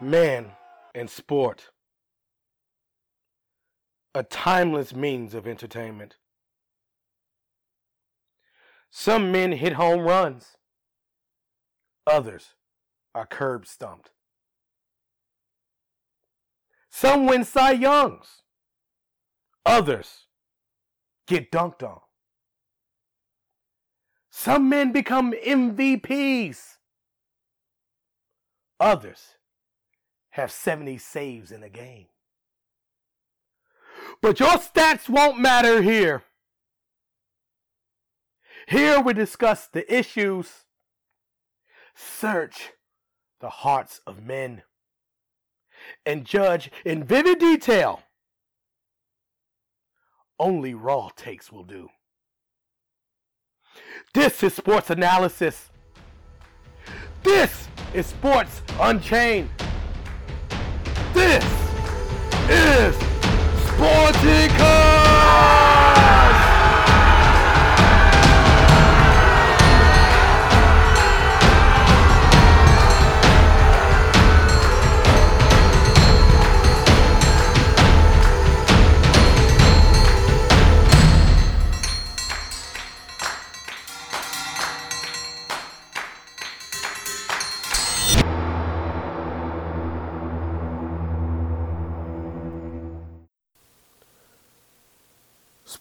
Man and sport. A timeless means of entertainment. Some men hit home runs. Others are curb stumped. Some win Cy Youngs. Others get dunked on. Some men become MVPs. Others have 70 saves in a game. But your stats won't matter here. Here we discuss the issues, search the hearts of men, and judge in vivid detail. Only raw takes will do. This is sports analysis. This is Sports Unchained. This is Sporticus!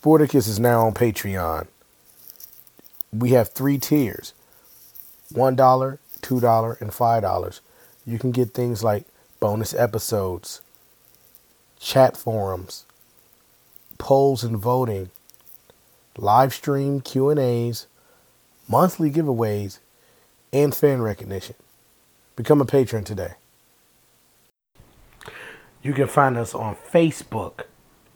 Sporticus is now on Patreon. We have three tiers $1, $2, and $5. You can get things like bonus episodes, chat forums, polls and voting, live stream Q&As, monthly giveaways, and fan recognition. Become a patron today. You can find us on Facebook,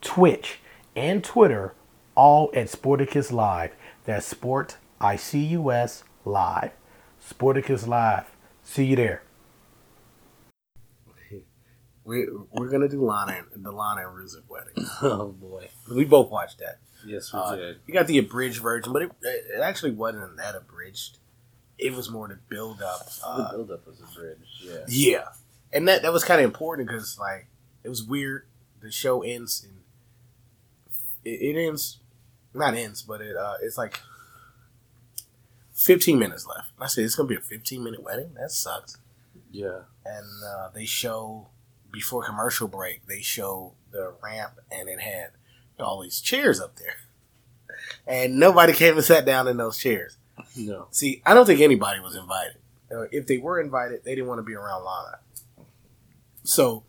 Twitch, and Twitter, all at Sporticus Live. That's Sport I C U S Live. Sporticus Live. See you there. We we're gonna do Lana and the Lana and Rusev wedding. Oh boy. We both watched that. Yes, we Uh, did. you got the abridged version, but it, it actually wasn't that abridged. It was more to build up. the Uh, build-up was a bridge. Yeah. yeah, and that that was kind of important because like it was weird. The show ends and it, it ends, not ends, but it uh it's like fifteen minutes left. I said it's gonna be a fifteen minute wedding. That sucks. Yeah. and uh, they show before commercial break they show the ramp and it had all these chairs up there and nobody came and sat down in those chairs No. see i don't think anybody was invited Uh, if they were invited they didn't want to be around lana so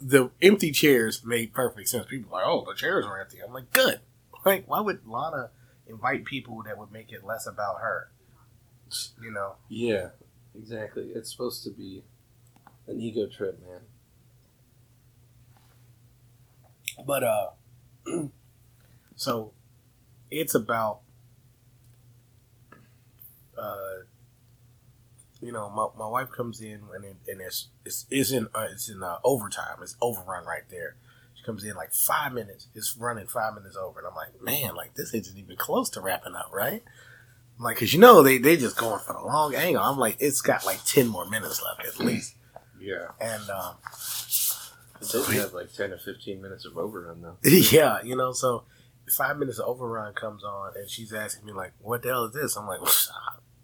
the empty chairs made perfect sense people are like oh the chairs are empty i'm like good like why would lana invite people that would make it less about her you know Yeah. Exactly. It's supposed to be an ego trip, man. But uh so it's about uh you know, my, my wife comes in and it, and it's it's, it's in uh, it's in uh, overtime. It's overrun right there. She comes in like five minutes. It's running five minutes over, and I'm like, man, like this isn't even close to wrapping up, right? I'm like, cause you know they they just going for the long angle. I'm like, it's got like ten more minutes left at least, Yeah. and um, It does have like 10 or 15 minutes of overrun, though. yeah, you know, so five minutes of overrun comes on, and she's asking me like, "What the hell is this?" I'm like, well,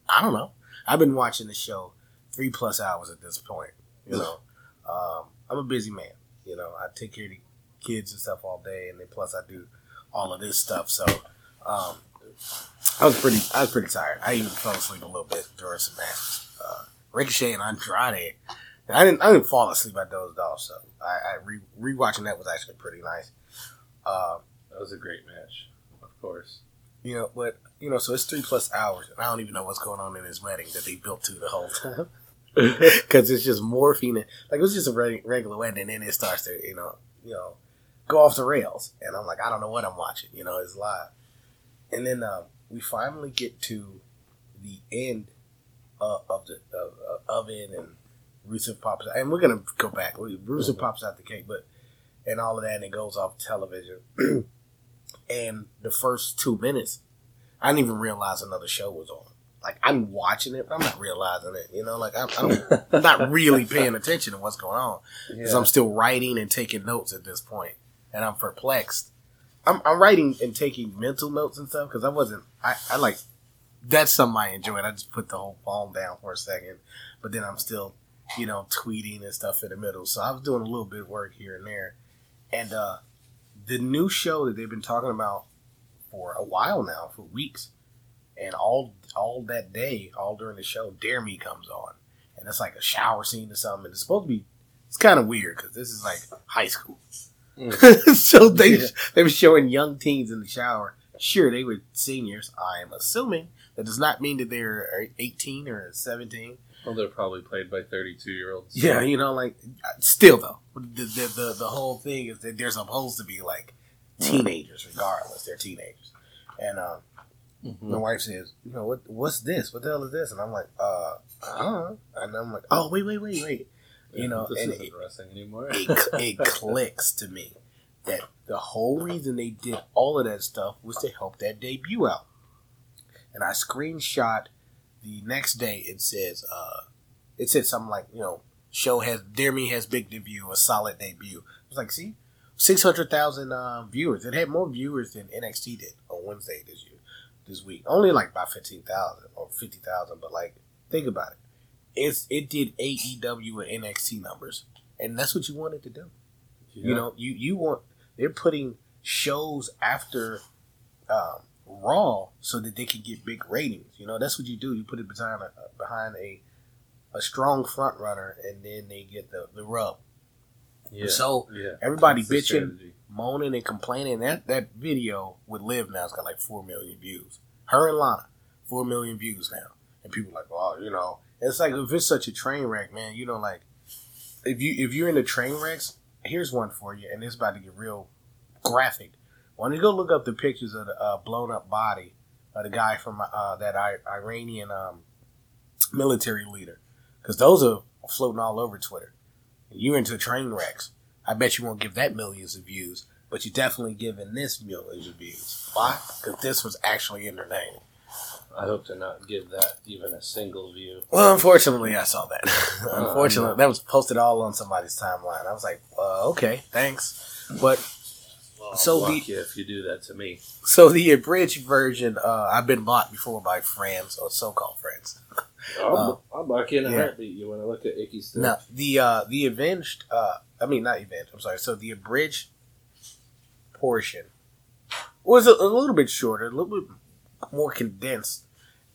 "I don't know." I've been watching the show three plus hours at this point. You know, um, I'm a busy man. You know, I take care of the kids and stuff all day, and then plus I do all of this stuff. So, um, I was pretty, I was pretty tired. I even fell asleep a little bit during some matches. Uh, Ricochet and Andrade. I didn't, I didn't fall asleep. I dozed off. So I, I re, rewatching that was actually pretty nice. Uh, That was a great match, of course. you know, but you know, so it's three plus hours, and I don't even know what's going on in this wedding that they built to the whole time because it's just morphine. And, like it was just a regular wedding, and then it starts to you know, you know, go off the rails, and I'm like, I don't know what I'm watching. You know, it's live, and then um, we finally get to the end uh, of the of, of it, and Rusev pops out, and we're gonna go back. Rusev pops out the cake, but and all of that, and it goes off television. and the first two minutes, I didn't even realize another show was on. like I'm watching it, but I'm not realizing it. You know, like I'm, I'm, I'm not really paying attention to what's going on because Yeah. I'm still writing and taking notes at this point, and I'm perplexed. I'm, I'm writing and taking mental notes and stuff because I wasn't. I, I like that's something I enjoy. I just put the whole phone down for a second, but then I'm still, you know, tweeting and stuff in the middle. So I was doing a little bit of work here and there, and uh the new show that they've been talking about for a while now, for weeks, and all all that day, all during the show, Dare Me comes on, and it's like a shower scene or something. And it's supposed to be. It's kind of weird because this is like high school. Mm. so they Yeah. they were showing young teens in the shower. Sure, they were seniors. I am assuming that does not mean that they're uh, eighteen or seventeen. Well, they're probably played by 32 year olds. Yeah, you know, like uh, still though, the the the, the whole thing is that they're supposed to be like teenagers, regardless. They're teenagers, and um, Mm-hmm. my wife says, "You know what? What's this? What the hell is this?" And I'm like, "Uh, I. And I'm like, "Oh, wait, wait, wait, wait." You know, this and isn't it, wrestling anymore. it, it clicks to me that the whole reason they did all of that stuff was to help that debut out. And I screenshot the next day. It says, uh, it said something like, you know, show has Dare Me has big debut, a solid debut. I was like, see, six hundred thousand uh, viewers. It had more viewers than NXT did on Wednesday this year, this week. Only like about fifteen thousand or fifty thousand, but like, think about it. It's it did AEW and NXT numbers, and that's what you wanted to do. You know, you you want they're putting shows after um, Raw so that they can get big ratings. You know, that's what you do. You put it behind a behind a a strong front runner, and then they get the the rub. Yeah. So yeah. everybody That's bitching, moaning, and complaining. That that video with Liv now. It's got like four million views. Her and Lana, four million views now, and people like, oh, you know, it's like if it's such a train wreck, man. You know, like if you if you're into train wrecks, here's one for you, and it's about to get real graphic. Why don't you go look up the pictures of the uh, blown up body of the guy from uh, that I- Iranian um, military leader? Because those are floating all over Twitter. You're into train wrecks. I bet you won't give that millions of views, but you're definitely giving this millions of views. Why? Because this was actually entertaining. I hope to not give that even a single view. Well, unfortunately, I saw that. Oh, unfortunately, no. that was posted all on somebody's timeline. I was like, uh, okay, thanks. But Well, So the- you if you do that to me. so the abridged version, uh, I've been blocked before by friends or so-called friends. I'll, Uh, I'll block you in a yeah. heartbeat. You want to look at Icky stuff? Now the uh, the avenged, uh, I mean not avenged. I'm sorry. So the abridged portion was a, a little bit shorter, a little bit more condensed.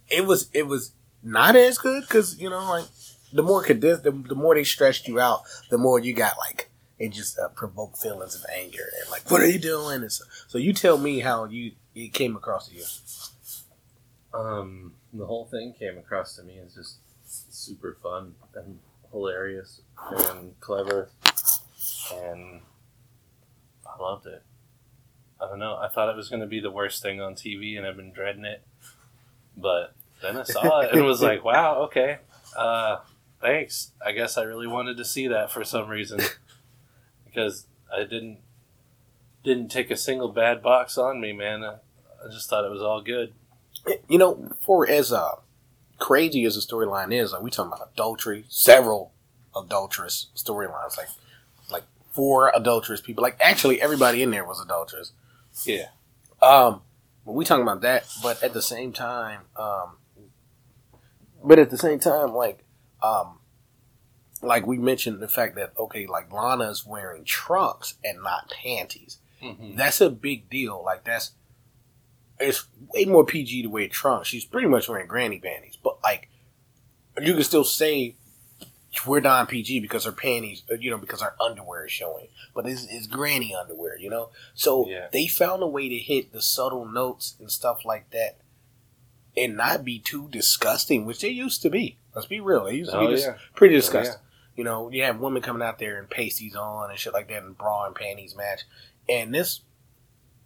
It was it was not as good because you know like the more condensed, the, the more they stretched you out, the more you got like it just uh, provoked feelings of anger and like what are you doing? And so, so you tell me how you it came across to you. Um, the whole thing came across to me as just super fun and hilarious and clever, and I loved it. I don't know. I thought it was going to be the worst thing on TV, and I've been dreading it. But then I saw it and was like, "Wow, okay, uh, thanks." I guess I really wanted to see that for some reason because I didn't didn't take a single bad box on me, man. I, I just thought it was all good. You know, for as uh, crazy as the storyline is, like we talking about adultery, several adulterous storylines, like like four adulterous people. Like actually, everybody in there was adulterous. Yeah. Um, but we talking about that, but at the same time, um, but at the same time, like um, like we mentioned the fact that okay, like Lana's wearing trunks and not panties Mm-hmm. that's a big deal. Like that's it's way more PG to wear trunks. She's pretty much wearing granny panties, but like you can still say we're non PG because her panties, uh, you know, because her underwear is showing. But it's, it's granny underwear, you know. So Yeah. they found a way to hit the subtle notes and stuff like that, and not be too disgusting, which they used to be. Let's be real. They used to Oh be dis- yeah. pretty Oh, disgusting. You know, you have women coming out there in pasties on and shit like that, and bra and panties match. And this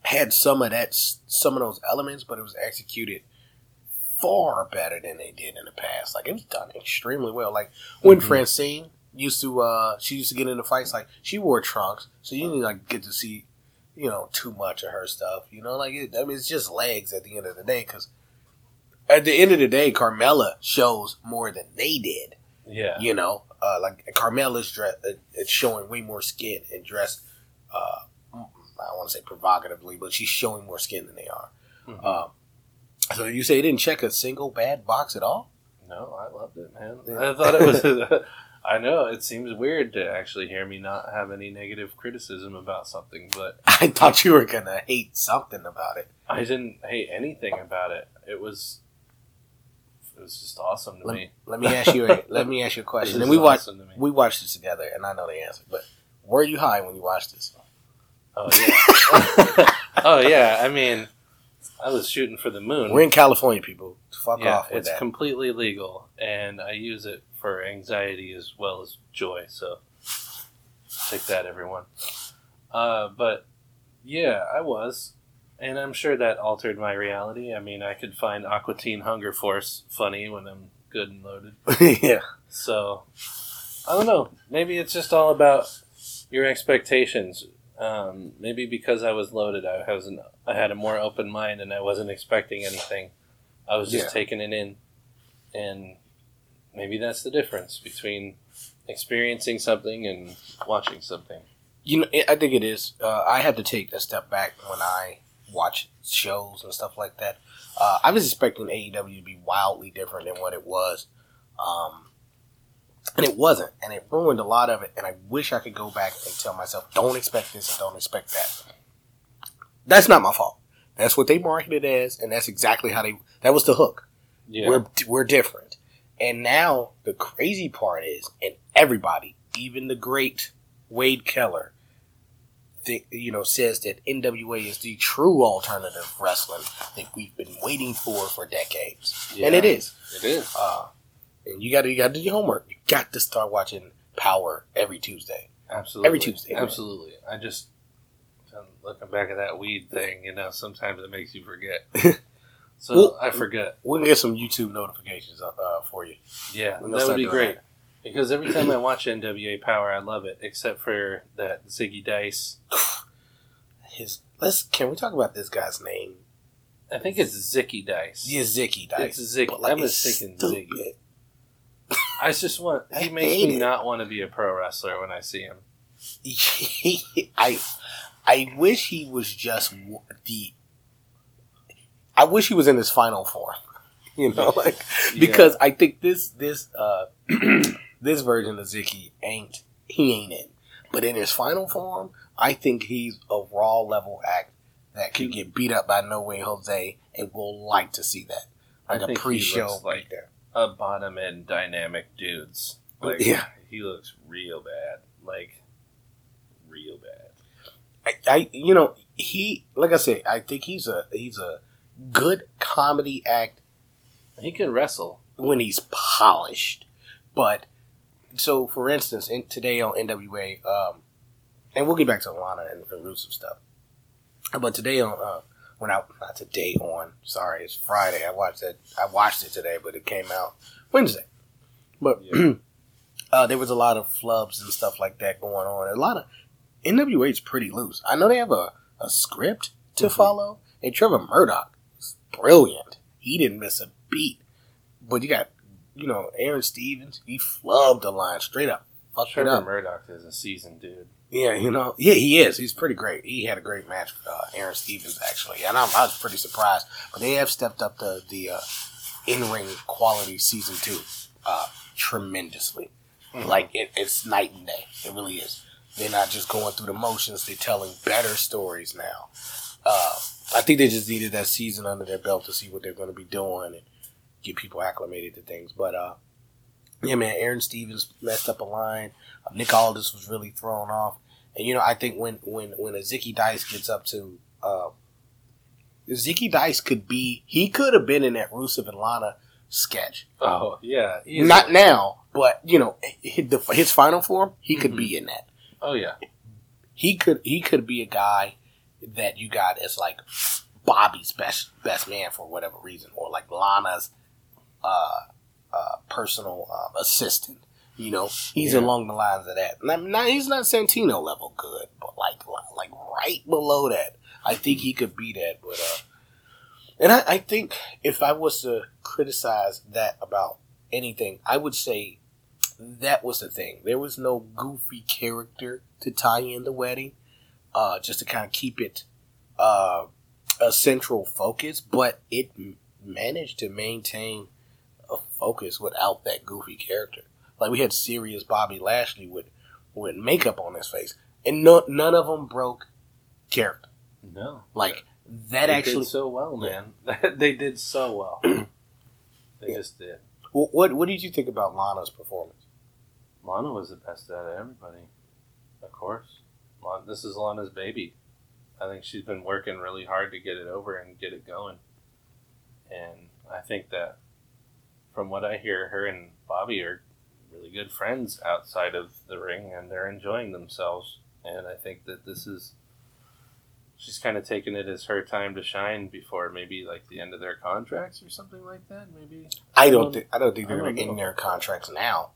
had some of that, some of those elements, but it was executed far better than they did in the past. Like it was done extremely well. Like when Mhm. Francine used to, uh she used to get into fights. Like she wore trunks, so you didn't like get to see, you know, too much of her stuff. You know, like it, I mean, it's just legs at the end of the day because at the end of the day, Carmella shows more than they did. Yeah. You know, uh, like Carmella's dress, uh, it's showing way more skin and dress. Uh, I don't want to say provocatively, but she's showing more skin than they are. Mhm. Um, so you say you didn't check a single bad box at all? No, I loved it, man. Yeah. I thought it was. I know it seems weird to actually hear me not have any negative criticism about something, but I thought you were gonna hate something about it. I didn't hate anything about it. It was. It was just awesome to Let, me. let me ask you. A, let me ask you a question. And we watched. awesome to. We watched this together, and I know the answer. But were you high when you watched this? Oh yeah. oh yeah. I mean, I was shooting for the moon. We're in California, people. Fuck yeah, off with it's that. completely legal, and I use it for anxiety as well as joy. So take that, everyone. Uh, but yeah, I was, and I'm sure that altered my reality. I mean, I could find Aqua Teen Hunger Force funny when I'm good and loaded. yeah. So I don't know. Maybe it's just all about your expectations. Um, maybe because I was loaded, I wasn't. I had a more open mind, and I wasn't expecting anything. I was just Yeah. taking it in, and maybe that's the difference between experiencing something and watching something. You know, I think it is. Uh, I had to take a step back when I watch shows and stuff like that. Uh, I was expecting AEW to be wildly different than what it was, um, and it wasn't, and it ruined a lot of it. And I wish I could go back and tell myself, "Don't expect this and don't expect that." That's not my fault. That's what they marketed as, and that's exactly how they. That was the hook. Yeah, We're we're different. And now the crazy part is, and everybody, even the great Wade Keller, think, you know, says that NWA is the true alternative wrestling that we've been waiting for for decades, Yeah. and it is. It is. Uh, and you got to you got to do your homework. You got to start watching Power every Tuesday. Absolutely. every Tuesday. Absolutely. I just looking back at that weed thing. You know, sometimes it makes you forget. So Well- I forget. We'll get some YouTube notifications uh, for you. Yeah, We'll that would be great. Because every time I watch NWA Power, I love it, except for that Ziggy Dice. His let's can we talk about this guy's name? I think it's Zicky Dice. Yeah, Zicky Dice. It's Zicky. Like, I'm it's thinking stupid. Ziggy. I just want. He I makes me it. not want to be a pro wrestler when I see him. I I wish he was just the. I wish he was in his final form, you know, like because I think this this uh this version of Zicky ain't he ain't it, but in his final form, I think he's a raw level act that could get beat up by No Way Jose, and we'll like to see that I like a pre-show like beatdown. A bottom end dynamic dudes. Like, Yeah. he looks real bad. Like real bad. I, I you know he like I said I think he's a he's a good comedy act He can wrestle. when he's polished. But so, for instance, in, today on NWA, um, and we'll get back to Lana and, and Rusev stuff. But today on uh, when I not today on sorry it's Friday. I watched it. I watched it today, but it came out Wednesday. But Yeah. uh, there was a lot of flubs and stuff like that going on. A lot of NWA is pretty loose. I know they have a, a script to Mhm. follow, and Trevor Murdoch is brilliant. He didn't miss a beat. But you got, you know, Aron Stevens. He flubbed the line straight up. Trevor up. Murdoch is a seasoned dude. Yeah, you know, yeah, he is. He's pretty great. He had a great match, with, uh, Aron Stevens actually, and I'm, I was pretty surprised. But they have stepped up the the uh, in ring quality season two uh, tremendously. Mhm. Like it, it's night and day. It really is. They're not just going through the motions. They're telling better stories now. Uh, I think they just needed that season under their belt to see what they're going to be doing and get people acclimated to things. But uh, yeah, man, Aron Stevens messed up a line. Nick Aldis was really thrown off. And you know, I think when when when a Zicky Dice gets up to uh, Zicky Dice could be he could have been in that Rusev and Lana sketch. Oh yeah, easily. Not now, but you know, his, his final form, he could be in that. Oh yeah, He could he could be a guy that you got as like Bobby's best best man for whatever reason, or like Lana's uh, uh, personal uh, assistant. You know, he's Yeah. along the lines of that. Now, now, he's not Santino level good, but like like right below that. I think he could be that, but uh, And I, I think if I was to criticize that about anything, I would say that was the thing. There was no goofy character to tie in the wedding, uh, just to kind of keep it uh, a central focus, but it m- managed to maintain focus without that goofy character. Like we had serious Bobby Lashley with with makeup on his face, and no, none of them broke character. No, Like that they actually. did so well, man. they did so well. they Yeah. just did. Wh- what What did you think about Lana's performance? Lana was the best out of everybody, of course. Lana, this is Lana's baby. I think she's been working really hard to get it over and get it going. And I think that, from what I hear, her and Bobby are really good friends outside of the ring, and they're enjoying themselves. And I think that this is, she's kind of taking it as her time to shine before maybe like the end of their contracts or something like that. Maybe I don't think I don't think they're going to end their contracts now.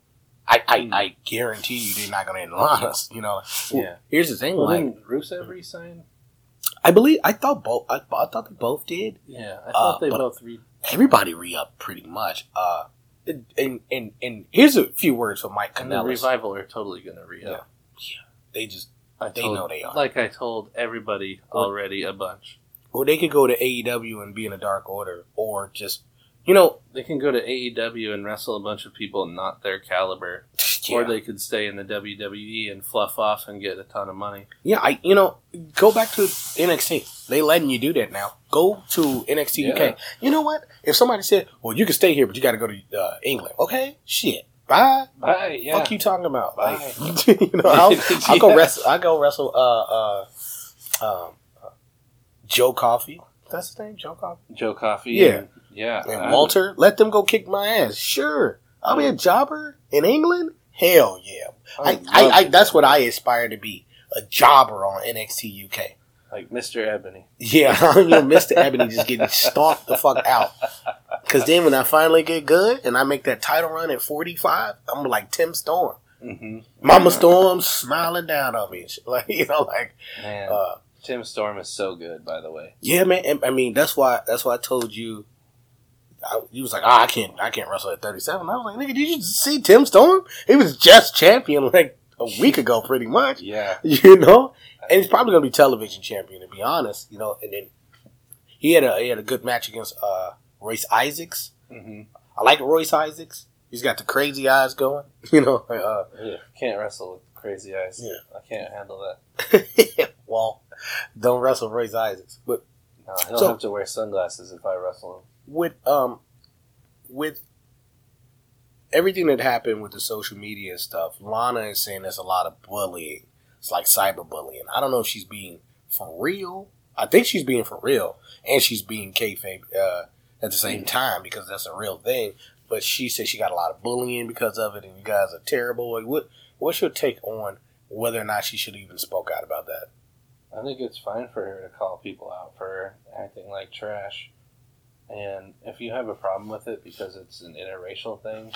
I, I, Hmm. I guarantee you they're not going to end Lana's. You know. Yeah. Here's the thing, Well, like didn't Rusev resign? I believe I thought both I, I thought they both did. Yeah, I thought Uh, they but- both re. Everybody re up pretty much. Uh, and and and here's a few words from Mike And the revival are totally going to re up. Yeah. They just I They told, know they are. Like I told everybody already a bunch. or they could go to AEW and be in a Dark Order, or just you know, They can go to AEW and wrestle a bunch of people not their caliber, yeah, or they could stay in the WWE and fluff off and get a ton of money. yeah. I you know go back to NXT. They letting you do that now. Go to NXT Yeah. UK. You know what? If somebody said, "Well, you can stay here, but you got to go to uh, England," okay, shit, bye. Bye. Yeah. Fuck you talking about? Bye. Like, you know, I'll, I'll go wrestle. I go wrestle. Uh, uh, um, Joe Coffey. That's his name, Joe Coffey. Joe Coffey. Yeah. And, yeah. And Walter. Let them go kick my ass. Sure, I'll be a jobber in England. Hell yeah. I, I, I that's what I aspire to be. A jobber on NXT UK. Like Mr. Ebony. Yeah, you know, Mr. Ebony just getting stomped the fuck out. Because then when I finally get good and I make that title run at 45, I'm like Tim Storm. Mm-hmm. Mama Storm smiling down on me. Like, you know, like, Man, uh, Tim Storm is so good, by the way. yeah, man. I mean, that's why, that's why I told you, I, you was like, oh, I can't, I can't wrestle at 37. I was like, nigga, did you see Tim Storm? He was just champion like a week ago, pretty much. Yeah. You know? And he's probably going to be television champion, to be honest. You know, and then he had a, he had a good match against, uh, Royce Isaacs. Mm-hmm. I like Royce Isaacs. He's got the crazy eyes going. You know, uh, Yeah. Can't wrestle with crazy eyes. Yeah. I can't handle that. well, don't wrestle Royce Isaacs. But No, I don't So- have to wear sunglasses if I wrestle with um with everything that happened with the social media and stuff, Lana is saying there's a lot of bullying. It's like cyberbullying. I don't know if she's being for real. I think she's being for real, and she's being kayfabe uh, at the same time because that's a real thing. But she said she got a lot of bullying because of it, and you guys are terrible. Like, what what's your take on whether or not she should even spoke out about that? I think it's fine for her to call people out for acting like trash. And if you have a problem with it because it's an interracial thing,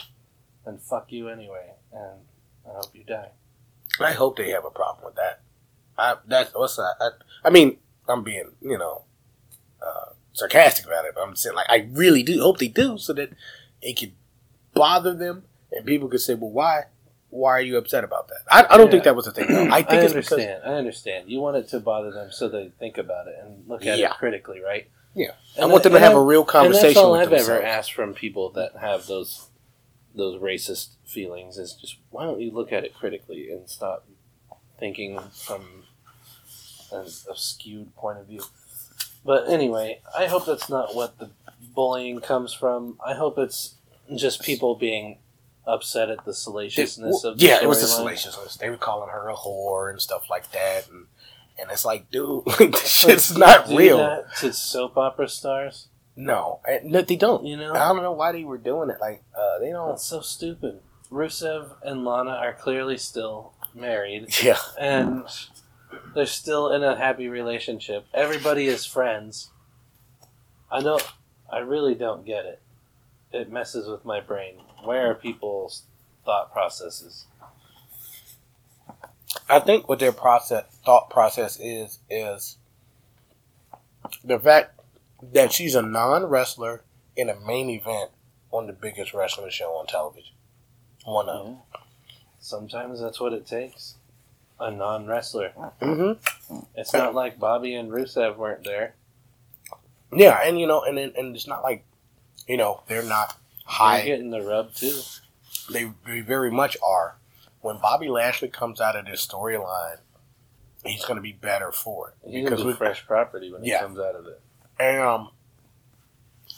then fuck you anyway. And I hope you die. I hope they have a problem with that. I that's what's? I, I mean, I'm being you know uh, sarcastic about it, but I'm saying like I really do hope they do, so that it could bother them, and people could say, "Well, why? Why are you upset about that?" I, I don't think that was the thing. Though. I think it's because understand. I understand. You want it to bother them so they think about it and look at Yeah. it critically, right? Yeah. And I want them to have and a real And conversation that's all I've themselves. ever asked from people that have those those racist feelings is just why don't you look at it critically and stop thinking from an, a skewed point of view. But anyway, I hope that's not what the bullying comes from. I hope it's just people being upset at the salaciousness of the yeah, it was the salaciousness. They were calling her a whore and stuff like that, and and it's like, dude, this shit's not Do real. that to soap opera stars. No, no, they don't. You know, I don't know why they were doing it. Like, uh, they don't. that's so stupid. Rusev and Lana are clearly still married, Yeah, and they're still in a happy relationship. Everybody is friends. I don't. I really don't get it. It messes with my brain. Where are people's thought processes? I think what their process thought process is is the fact that she's a non wrestler in a main event on the biggest wrestling show on television. One of. Yeah. Sometimes that's what it takes. A non wrestler. Mm-hmm. It's not like Bobby and Rusev weren't there. Yeah, and you know, and and it's not like, you know, they're not They're high. getting the rub too. They, they very much are. When Bobby Lashley comes out of this storyline, he's going to be better for it He's because be fresh property when Yeah. he comes out of it. And um,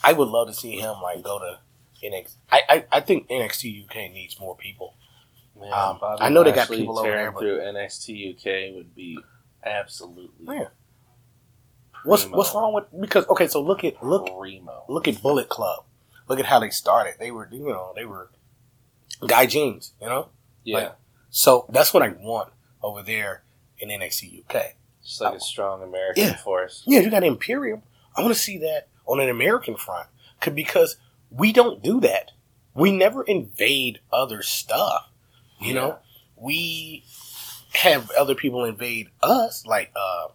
I would love to see him like go to NXT. I, I, I think NXT UK needs more people. Man, Um, Bobby I know they got people over there, but- through NXT UK would be absolutely Yeah. What's what's wrong with because okay, so look at look Primo. look at Bullet Club. Look at how they started. They were you know they were gaijins. You know, Yeah, like- so that's what I want over there in NXT UK. just like a strong American Yeah. force. Yeah, you got Imperium. I want to see that on an American front because we don't do that. We never invade other stuff. You know, we have other people invade us, like uh,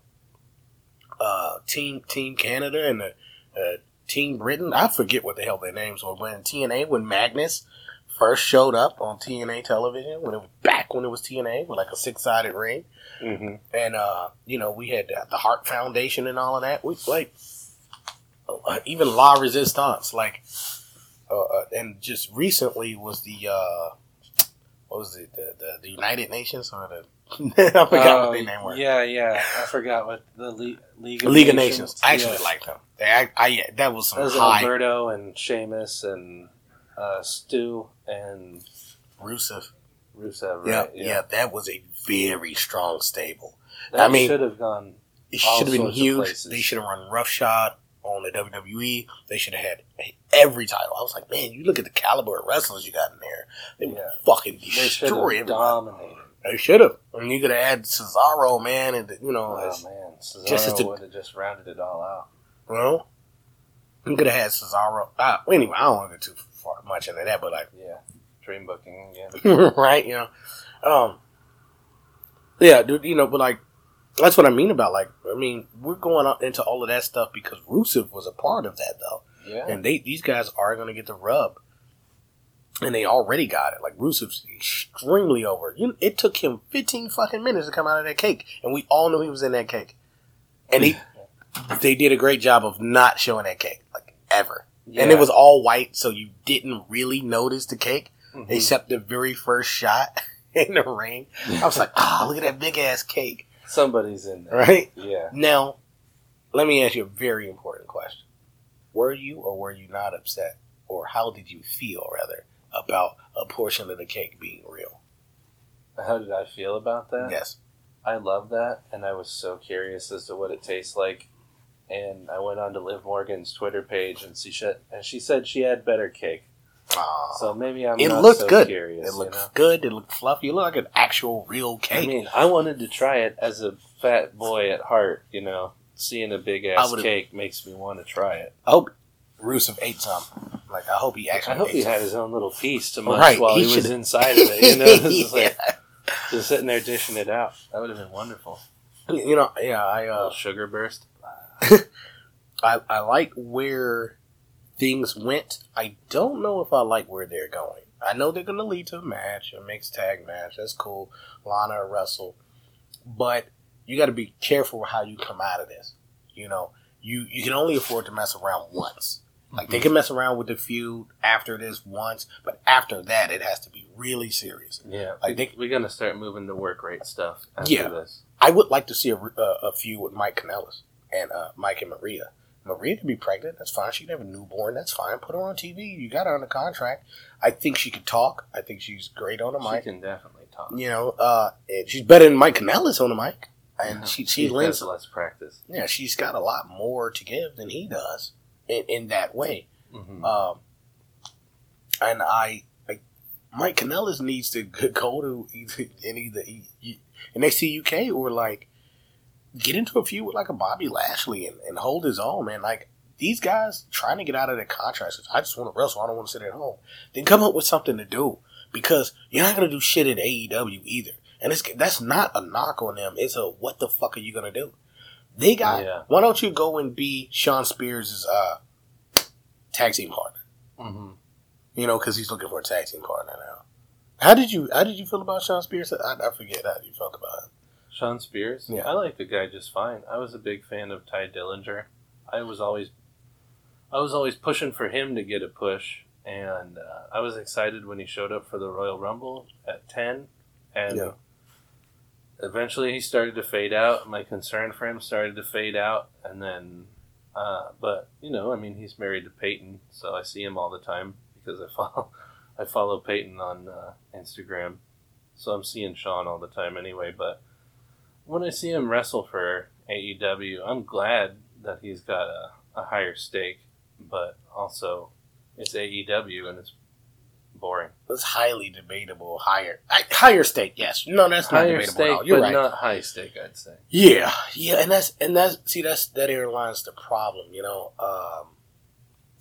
uh, Team Team Canada and the, uh, Team Britain. I forget what the hell their names were. When TNA, when Magnus first showed up on TNA television, when it was back when it was TNA with like a six sided ring hmm and uh, you know we had the, Heart Foundation and all of that. We like uh, even La Resistance, like, uh, uh, and just recently was the uh, what was it the, the, the United Nations or the I forgot what their name was. Oh, Yeah, yeah. I forgot what the Le- League of League of Nations. I actually Yeah. liked them. They, I, I yeah, that was some That was high Alberto and Sheamus and uh, Stu and Rusev. Rusev. Yeah, Right? yeah, that was a very strong stable. That I mean- should have gone. It should have been huge. They should have run roughshod on the WWE. They should have had every title. I was like, man, you look at the caliber of wrestlers you got in there. They would Yeah. fucking They should destroy have everybody. dominated. They should have. I mean, you could have had Cesaro, man, and you know, Oh man, Cesaro just to- would have just rounded it all out. know, you could have had Cesaro. Uh, anyway, I don't want to get too far much into that, but like, Yeah, dream booking again. right, you know, um, yeah, dude, you know, but like, that's what I mean about like, I mean, we're going up into all of that stuff because Rusev was a part of that, though. Yeah, and they these guys are going to get the rub, and they already got it. Like Rusev's extremely over. You, it took him fifteen fucking minutes to come out of that cake, and we all knew he was in that cake. And he, they did a great job of not showing that cake, like ever. Yeah. And it was all white, so you didn't really notice the cake Mhm. except the very first shot in the ring. I was like, ah, look at that big ass cake, somebody's in there. right? Yeah, Now, let me ask you a very important question. Were you or were you not upset? Or how did you feel, rather, about a portion of the cake being real? how did I feel about that? Yes. I love that, and I was so curious as to what it tastes like. And I went on to Liv Morgan's Twitter page, and she said, and she said she had better cake. Aw. So maybe I'm it not looked so good. curious. it looked you know? good. It looked fluffy. It looked like an actual real cake. I mean, I wanted to try it as a fat boy at heart. You know, seeing a big ass cake makes me want to try it. I hope Rusev ate some. Like, I hope he actually I hope he some. had his own little piece to munch Right, while he he, was inside of it. You know, just like just sitting there dishing it out. That would have been wonderful. You know, yeah, I uh, sugar burst. I, I like where things went. I don't know if I like where they're going. I know they're going to lead to a match, a mixed tag match. That's cool. Lana or Russell. But you got to be careful how you come out of this. You know, you, you can only afford to mess around once. Like they mhm. can mess around with the feud after this once, but after that, it has to be really serious. Yeah, I we, think- we're gonna start moving to work rate stuff after Yeah. this. I would like to see a, a, uh, a feud with Mike Kanellis and uh, Mike and Maria. Maria could be pregnant. That's fine. She could have a newborn. That's fine. Put her on TV. You got her under contract. I think she could talk. I think she's great on the mic. She can definitely talk. You know, uh, she's better than Mike Kanellis on the mic. And she she He lends. has less practice. Yeah, she's got a lot more to give than he does in, in that way. Mhm. Um, and I, I, Mike Kanellis needs to go to either in either E- NXT UK or like get into a feud with like a Bobby Lashley and, and hold his own, man. Like these guys trying to get out of their contracts. I just want to wrestle. I don't want to sit at home. Then come up with something to do because you're not gonna do shit at AEW either. And it's that's not a knock on them. It's a what the fuck are you gonna do? They got. Yeah. Why don't you go and be Shawn Spears' uh, tag team partner? hmm You know, because he's looking for a tag team partner now. How did you How did you feel about Shawn Spears? I, I forget how you felt about him. Shawn Spears. Yeah. I like the guy just fine. I was a big fan of Tye Dillinger. I was always, I was always pushing for him to get a push, and uh, I was excited when he showed up for the Royal Rumble at ten, and Yeah. eventually he started to fade out. My concern for him started to fade out, and then, uh, but you know, I mean, he's married to Peyton, so I see him all the time because I follow, I follow Peyton on uh, Instagram, so I'm seeing Shawn all the time anyway. But when I see him wrestle for AEW, I'm glad that he's got a, a higher stake, but also it's AEW and it's boring. It's highly debatable. Higher I, higher stake, yes. No, that's not Higher debatable. stake, at all. You're but right. not high stake, I'd say. Yeah, yeah, and that's and that's see that's that airline's the problem, you know. Um,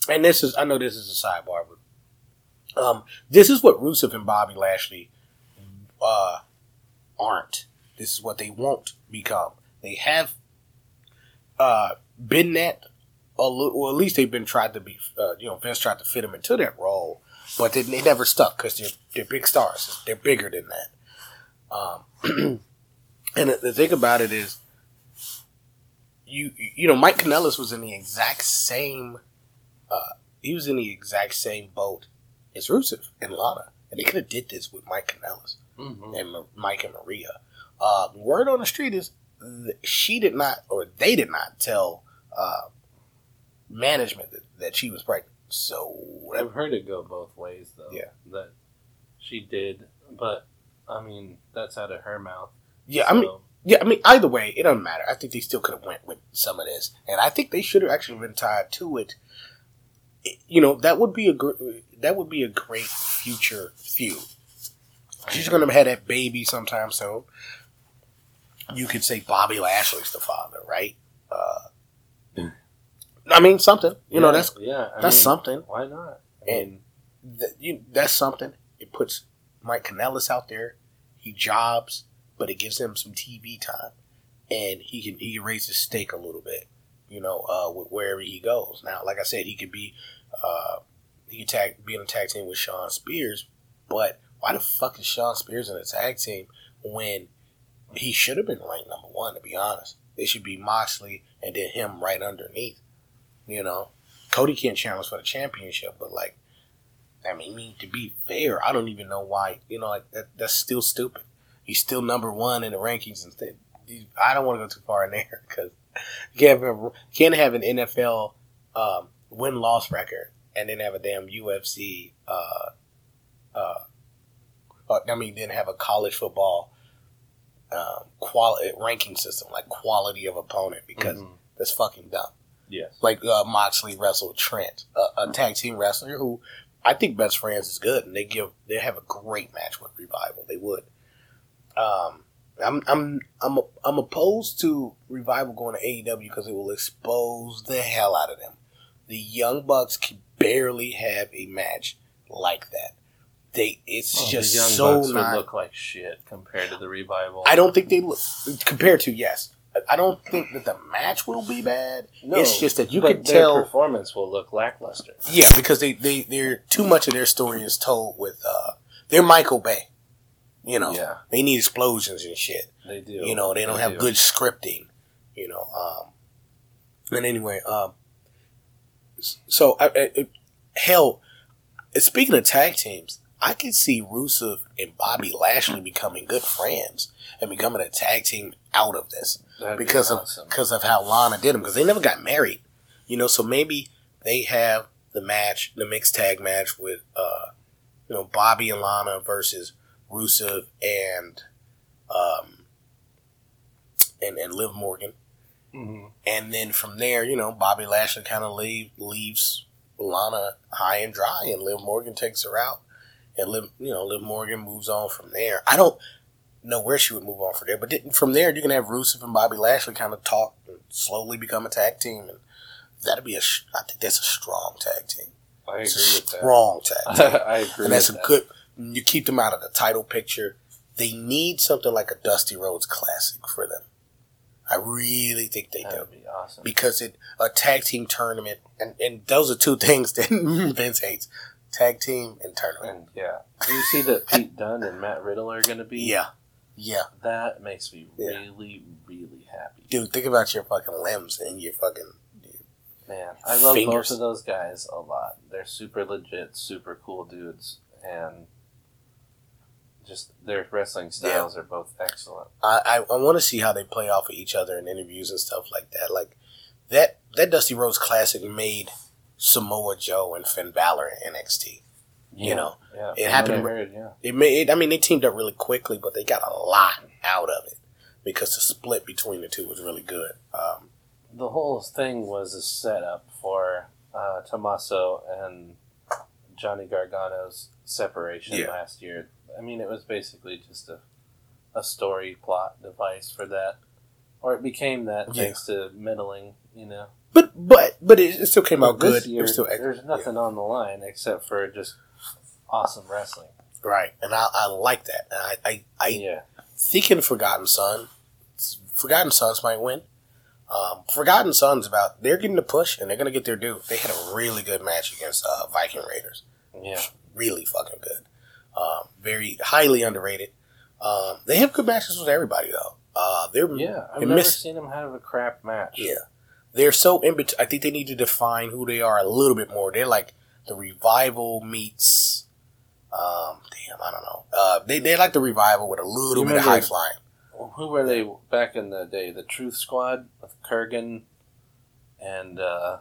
and this is I know this is a sidebar, but um, this is what Rusev and Bobby Lashley uh, aren't. This is what they won't become. They have uh, been that a little, well, at least they've been tried to be. Uh, you know, Vince tried to fit them into that role, but they, they never stuck because they're they're big stars. They're bigger than that. Um, and the, the thing about it is, you you know, Mike Kanellis was in the exact same. Uh, he was in the exact same boat as Rusev and Lana, and they could have did this with Mike Kanellis hmm and Mike and Maria. Uh, word on the street is th- she did not, or they did not tell uh, management that, that she was pregnant. So I've heard it go both ways, though. Yeah. That she did, but I mean, that's out of her mouth. yeah, I mean, yeah, I mean, either way, it doesn't matter. I think they still could have went with some of this, and I think they should have actually been tied to it. You know, that would be a gr- that would be a great future feud. She's going to have that baby sometime soon. You could say Bobby Lashley's the father, right? Uh, I mean, something. You know, that's yeah, I that's mean, something. Why not? I And- you, that's something. It puts Mike Kanellis out there. He jobs, but it gives him some TV time, and he can he can raise his stake a little bit. You know, uh, with wherever he goes. Now, like I said, he could be uh, he could tag be in a tag team with Shawn Spears, but why the fuck is Shawn Spears in a tag team when he should have been ranked number one? To be honest, it should be Moxley and then him right underneath. You know, Cody can't challenge for the championship, but like, I mean, me- to be fair, I don't even know why. You know, like that, that's still stupid. He's still number one in the rankings instead. I don't want to go too far in there because can't have, can't have an NFL um, win loss record and then have a damn UFC. Uh, uh, uh, I mean, then have a college football um, quality ranking system like quality of opponent because mhm. that's fucking dumb yes. like uh, Moxley wrestled Trent, a, a tag team wrestler who I think Best Friends is good, and they give they have a great match with Revival. They would. Um, I'm I'm I'm I'm opposed to Revival going to AEW because it will expose the hell out of them. The Young Bucks can barely have a match like that. They it's Oh, just the young so Bucks not. would look like shit compared to the revival. I don't think they look compared to yes. I don't think that the match will be bad. No, it's just that you can their tell. performance will look lackluster. Yeah, because they they they're too much of their story is told with uh they're Michael Bay. You know, Yeah, they need explosions and shit. they do. You know, they don't have do. good scripting. You know, um, and anyway, um, so I, I, I- hell, speaking of tag teams, I can see Rusev and Bobby Lashley becoming good friends and becoming a tag team out of this That'd be because of because of how Lana did them because they never got married, you know. So maybe they have the match, the mixed tag match with uh, you know Bobby and Lana versus Rusev and um and and Liv Morgan, Mhm. and then from there, you know, Bobby Lashley kind of leave leaves Lana high and dry, and Liv Morgan takes her out, and Liv you know Liv Morgan moves on from there. I don't know where she would move on from there. But from there, you can have Rusev and Bobby Lashley kind of talk and slowly become a tag team, and that'd be a. I think that's a strong tag team. I agree with that. strong tag team, I agree. and that's a that. good. You keep them out of the title picture. They need something like a Dusty Rhodes Classic for them. I really think they That do be awesome. because it a tag team tournament, and and those are two things that Vince hates: tag team and tournament. and yeah, do you see that Pete Dunne and Matt Riddle are going to be? Yeah, yeah, That makes me Yeah. really, really happy. dude. Think about your fucking limbs and your fucking. Dude. Man, I love Fingers. both of those guys a lot. They're super legit, super cool dudes, and just their wrestling styles are both excellent. I I, I want to see how they play off of each other in interviews and stuff like that. Like that that Dusty Rhodes Classic made Samoa Joe and Finn Balor in NXT. You know, yeah, it happened- heard, yeah, It made. I mean, they teamed up really quickly, but they got a lot out of it because the split between the two was really good. Um, the whole thing was a setup for uh, Tommaso and Johnny Gargano's separation Yeah. last year. I mean, it was basically just a a story plot device for that, or it became that Yeah. thanks to meddling. You know, but but but it, it still came out good. Year, still there's nothing on the line except for just awesome wrestling. right, and I, I like that. And I I, I yeah, thinking Forgotten Son, Forgotten Sons might win. Um, Forgotten Sons about they're getting the push and they're gonna get their due. They had a really good match against uh, Viking Raiders. yeah. Really fucking good. Um, very highly underrated. Um, they have good matches with everybody though. Uh, they're Yeah, I've never miss- seen him have a crap match. Yeah. They're so in between. I think they need to define who they are a little bit more. They're like the revival meets. Um, damn, I don't know. Uh, they they like the revival with a little You bit of high flying. Who were they back in the day? The Truth Squad with Kurgan and uh,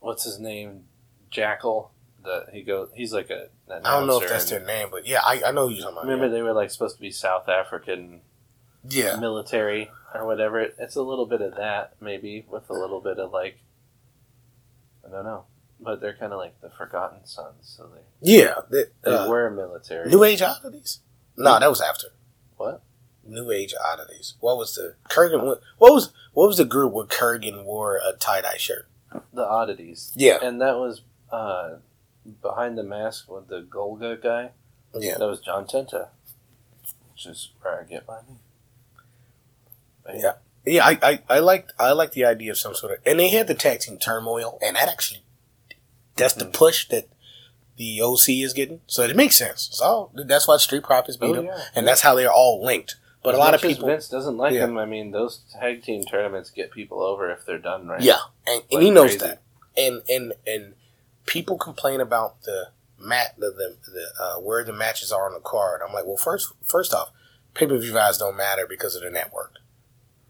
what's his name? Jackal. The he go. He's like a. I don't know if that's their name, but yeah, I, I know who you're talking about. Remember, they were like supposed to be South African yeah, military or whatever. It's a little bit of that, maybe, with a little bit of like. I don't know, but they're kind of like the Forgotten Sons, so they yeah. They, they uh, were military. New Age Oddities. No, that was after What? New Age Oddities. What was the Kurgan? What, what was what was the group where Kurgan wore a tie dye shirt? The oddities. Yeah, And that was uh, behind the mask with the Golga guy. yeah. That was John Tenta, which is where I get my name. Yeah. Yeah, I, I, I liked I liked the idea of some sort of and they had the tag team turmoil and that actually that's the Mhm. push that the OC is getting. So it makes sense. So that's why Street Profits beat Oh, them. yeah. And that's how they're all linked. But As a lot of people Vince doesn't like Yeah. them. I mean, those tag team tournaments get people over if they're done right. Yeah. And, and he knows crazy. that. And and and people complain about the mat the the, the uh, where the matches are on the card. I'm like, well first first off, pay per view guys don't matter because of the network.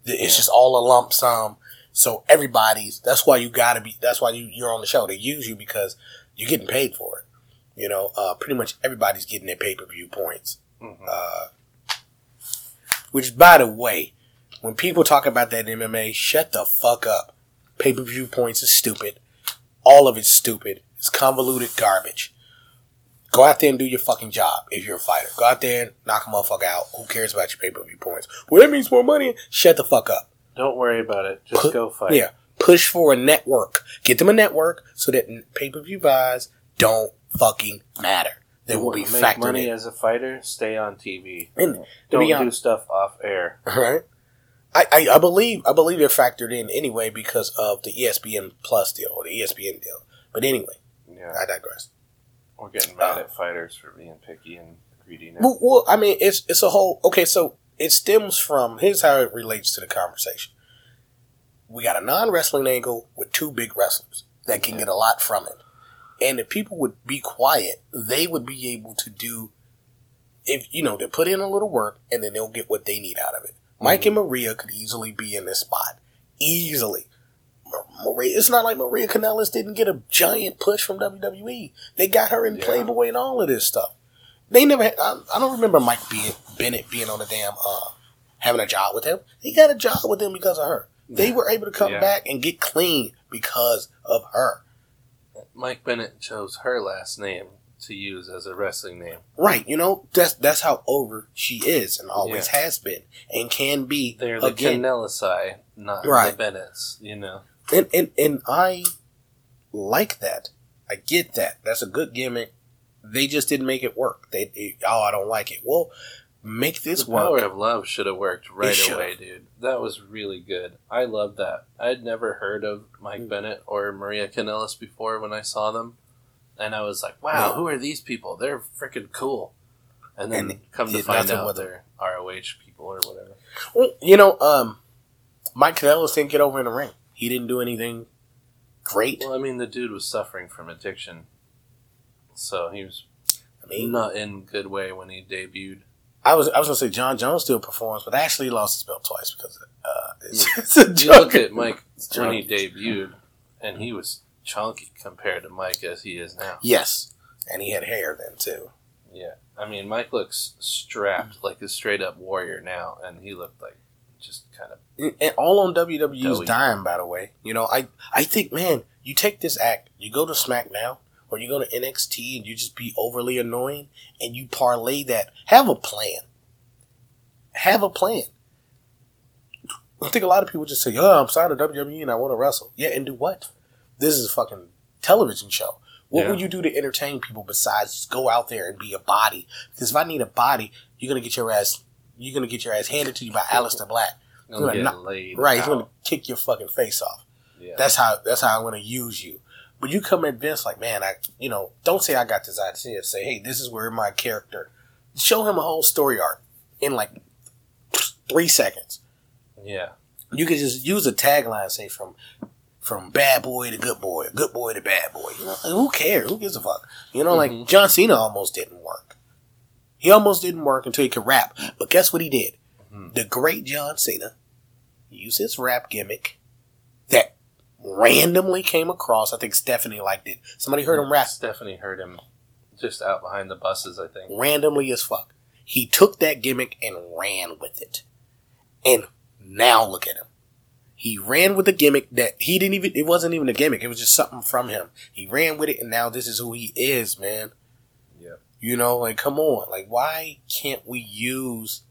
It's Yeah. just all a lump sum. So everybody's that's why you gotta be that's why you, you're on the show. They use you because you're getting paid for it. You know, uh, pretty much everybody's getting their pay per view points. Mhm. Uh, which, by the way, when people talk about that MMA, shut the fuck up. Pay per view points is stupid. All of it's stupid. It's convoluted garbage. Go out there and do your fucking job if you're a fighter. Go out there and knock a motherfucker out. Who cares about your pay per view points? Well, that means more money. Shut the fuck up. Don't worry about it. Just go fight. Yeah. Push for a network. Get them a network so that pay per view buys don't fucking matter. They will be make factored money in. as a fighter. Stay on TV. And Don't do honest, stuff off air. right? I, I, I believe I believe they're factored in anyway because of the ESPN Plus deal or the ESPN deal. But anyway, Yeah, I digress. We're getting mad Uh, at fighters for being picky and greedy now. Well, well, I mean, it's it's a whole okay. So it stems from here's how it relates to the conversation. We got a non wrestling angle with two big wrestlers that can get a lot from it, and if people would be quiet, they would be able to do. If you know, they put in a little work and then they'll get what they need out of it. Mike and Maria could easily be in this spot, easily. Ma- Maria, it's not like Maria Kanellis didn't get a giant push from WWE. They got her in Yeah. Playboy and all of this stuff. They never. Had, I, I don't remember Mike being, Bennett being on the damn uh, having a job with him. He got a job with him because of her. They were able to come Yeah. back and get clean because of her. Mike Bennett chose her last name to use as a wrestling name. Right, you know that's that's how over she is and always has been and can be They're the again. Kanellises, not Right. the Bennetts. You know. And, and and I like that. I get that. That's a good gimmick. They just didn't make it work. They, they- oh, I don't like it. Well, make this the work. Power of Love should have worked right away, dude. That was really good. I loved that. I'd never heard of Mike Mm. Bennett or Maria Kanellis before when I saw them, and I was like, "Wow, Yeah. who are these people? They're freaking cool." And then And come to find out with they're ROH people or whatever. Well, you know, um, Mike Kanellis didn't get over in the ring. He didn't do anything great. Well, I mean, the dude was suffering from addiction, so he was I mean, not in good way when he debuted. I was I was gonna say Jon Jones still performs, but actually he lost his belt twice because uh, it's, it's a joke. look at Mike when he debuted, and he was chunky compared to Mike as he is now. Yes, and he had hair then too. Yeah, I mean, Mike looks strapped like a straight up warrior now, and he looked like just kind of And- all on WWE's Doughy. dime, by the way. You know, I I think, man, you take this act, you go to SmackDown or you go to NXT and you just be overly annoying, and you parlay that. Have a plan. Have a plan. I think a lot of people just say, "Oh, I'm signed to WWE and I want to wrestle." Yeah, and do what? This is a fucking television show. What Yeah. would you do to entertain people besides just go out there and be a body? Because if I need a body, you're gonna get your ass. You're gonna get your ass handed to you by Aleister Black. gonna Gonna knock- laid. Right, he's gonna kick your fucking face off. Yeah. That's how that's how I'm gonna use you. But you come at Vince like, man, I you know, don't say I got this idea. Say, hey, this is where my character. Show him a whole story arc in like three seconds. yeah. You could just use a tagline, say from from bad boy to good boy, good boy to bad boy. You know, like, who cares? Who gives a fuck? You know, Mhm. like John Cena almost didn't work. He almost didn't work until he could rap. But guess what he did? Mhm. The great John Cena used his rap gimmick that randomly came across. I think Stephanie liked it. Somebody heard him rap Stephanie heard him just out behind the buses. I think. randomly as fuck. He took that gimmick and ran with it. And now look at him. He ran with a gimmick that he didn't even, it wasn't even a gimmick. It was just something from him. He ran with it and now this is who he is, man. You know, like, come on. Like, why can't we use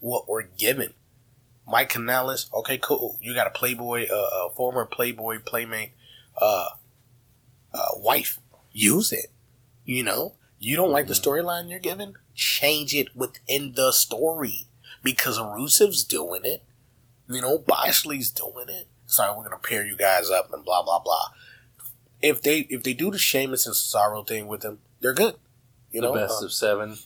what we're given? Mike Kanellis, okay, cool. You got a Playboy, uh, a former Playboy playmate, uh, uh, wife. Use it. You know, you don't like the Mhm. storyline you're given? Change it within the story because Rusev's doing it. You know, Bosley's doing it. Sorry, we're gonna pair you guys up and blah blah blah. If they if they do the Sheamus and Cesaro thing with them, they're good. You the know, best uh, of seven.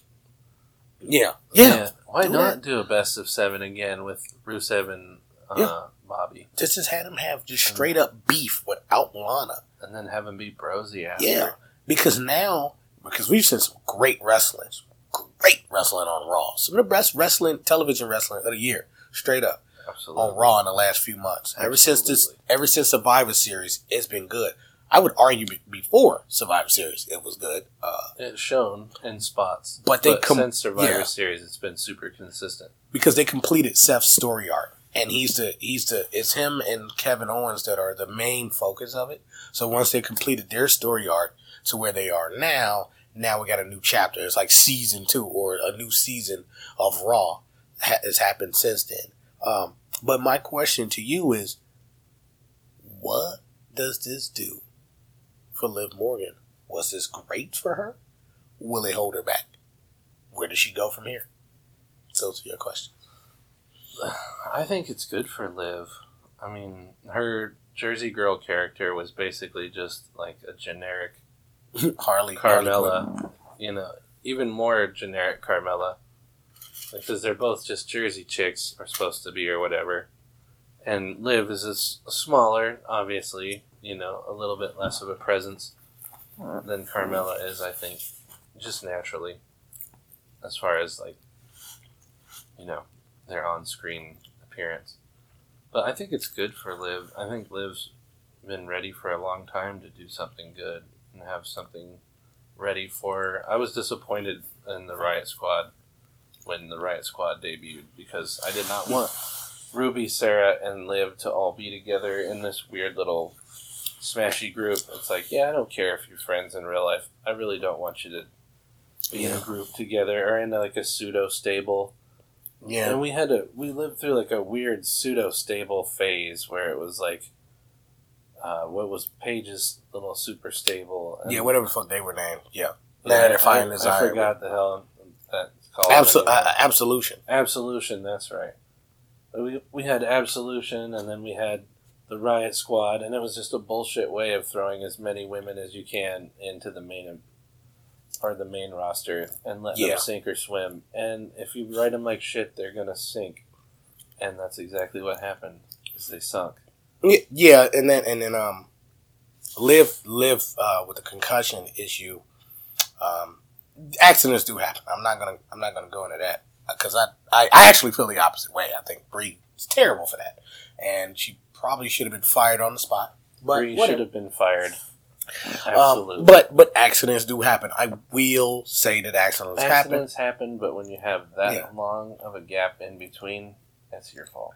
yeah, yeah. Why Do not that. do a best of seven again with Rusev and uh, Yeah. Bobby, Just just had him have just straight up beef without Lana. and then have him beat Brosy after? Yeah, because now because we've seen some great wrestling, great wrestling on Raw. Some of the best wrestling, television wrestling of the year, straight up absolutely. on Raw in the last few months. Ever since this, ever since Survivor Series, it's been good. I would argue before Survivor Series, it was good. Uh, It's shown in spots, But they com- since Survivor yeah. Series, it's been super consistent. because they completed Seth's story arc, and he's the he's the it's him and Kevin Owens that are the main focus of it. So once they completed their story arc to where they are now, now we got a new chapter. It's like season two or a new season of Raw ha- has happened since then. Um, but my question to you is, what does this do for Liv Morgan? Was this great for her? Will it hold her back? Where does she go from here? So to your question. I think it's good for Liv. I mean, her Jersey Girl character was basically just like a generic Harley Carmella, you know, even more generic Carmella, because they're both just Jersey chicks, are supposed to be or whatever. And Liv is a s- smaller, obviously, you know, a little bit less of a presence than Carmella is, I think, just naturally, as far as like, you know, their on-screen appearance. But I think it's good for Liv. I think Liv's been ready for a long time to do something good and have something ready for. her. I was disappointed in the Riot Squad when the Riot Squad debuted because I did not want Ruby, Sarah, and Liv to all be together in this weird little smashy group. It's like, yeah, I don't care if you're friends in real life. I really don't want you to be in a group together or in like a pseudo stable. Yeah. And we had to we lived through like a weird pseudo stable phase where it was like uh, what was Paige's little super stable? Yeah, whatever the fuck they were named. Yeah. Yeah, fine I, I I- forgot the hell that called. Absol- uh, absolution. Absolution, that's right. We we had Absolution, and then we had the Riot Squad, and it was just a bullshit way of throwing as many women as you can into the main or the main roster and let Yeah. them sink or swim. And if you write them like shit, they're gonna sink, and that's exactly what happened. Is they sunk. Yeah, and then and then um, live live uh, with the concussion issue. Um, accidents do happen. I'm not gonna I'm not gonna go into that because I, I I actually feel the opposite way. I think Bree is terrible for that, and she probably should have been fired on the spot. But Bree should have been fired. Um, Absolutely. but but accidents do happen. I will say that accidents, happen. Accidents happen, but when you have that Yeah. long of a gap in between, that's your fault.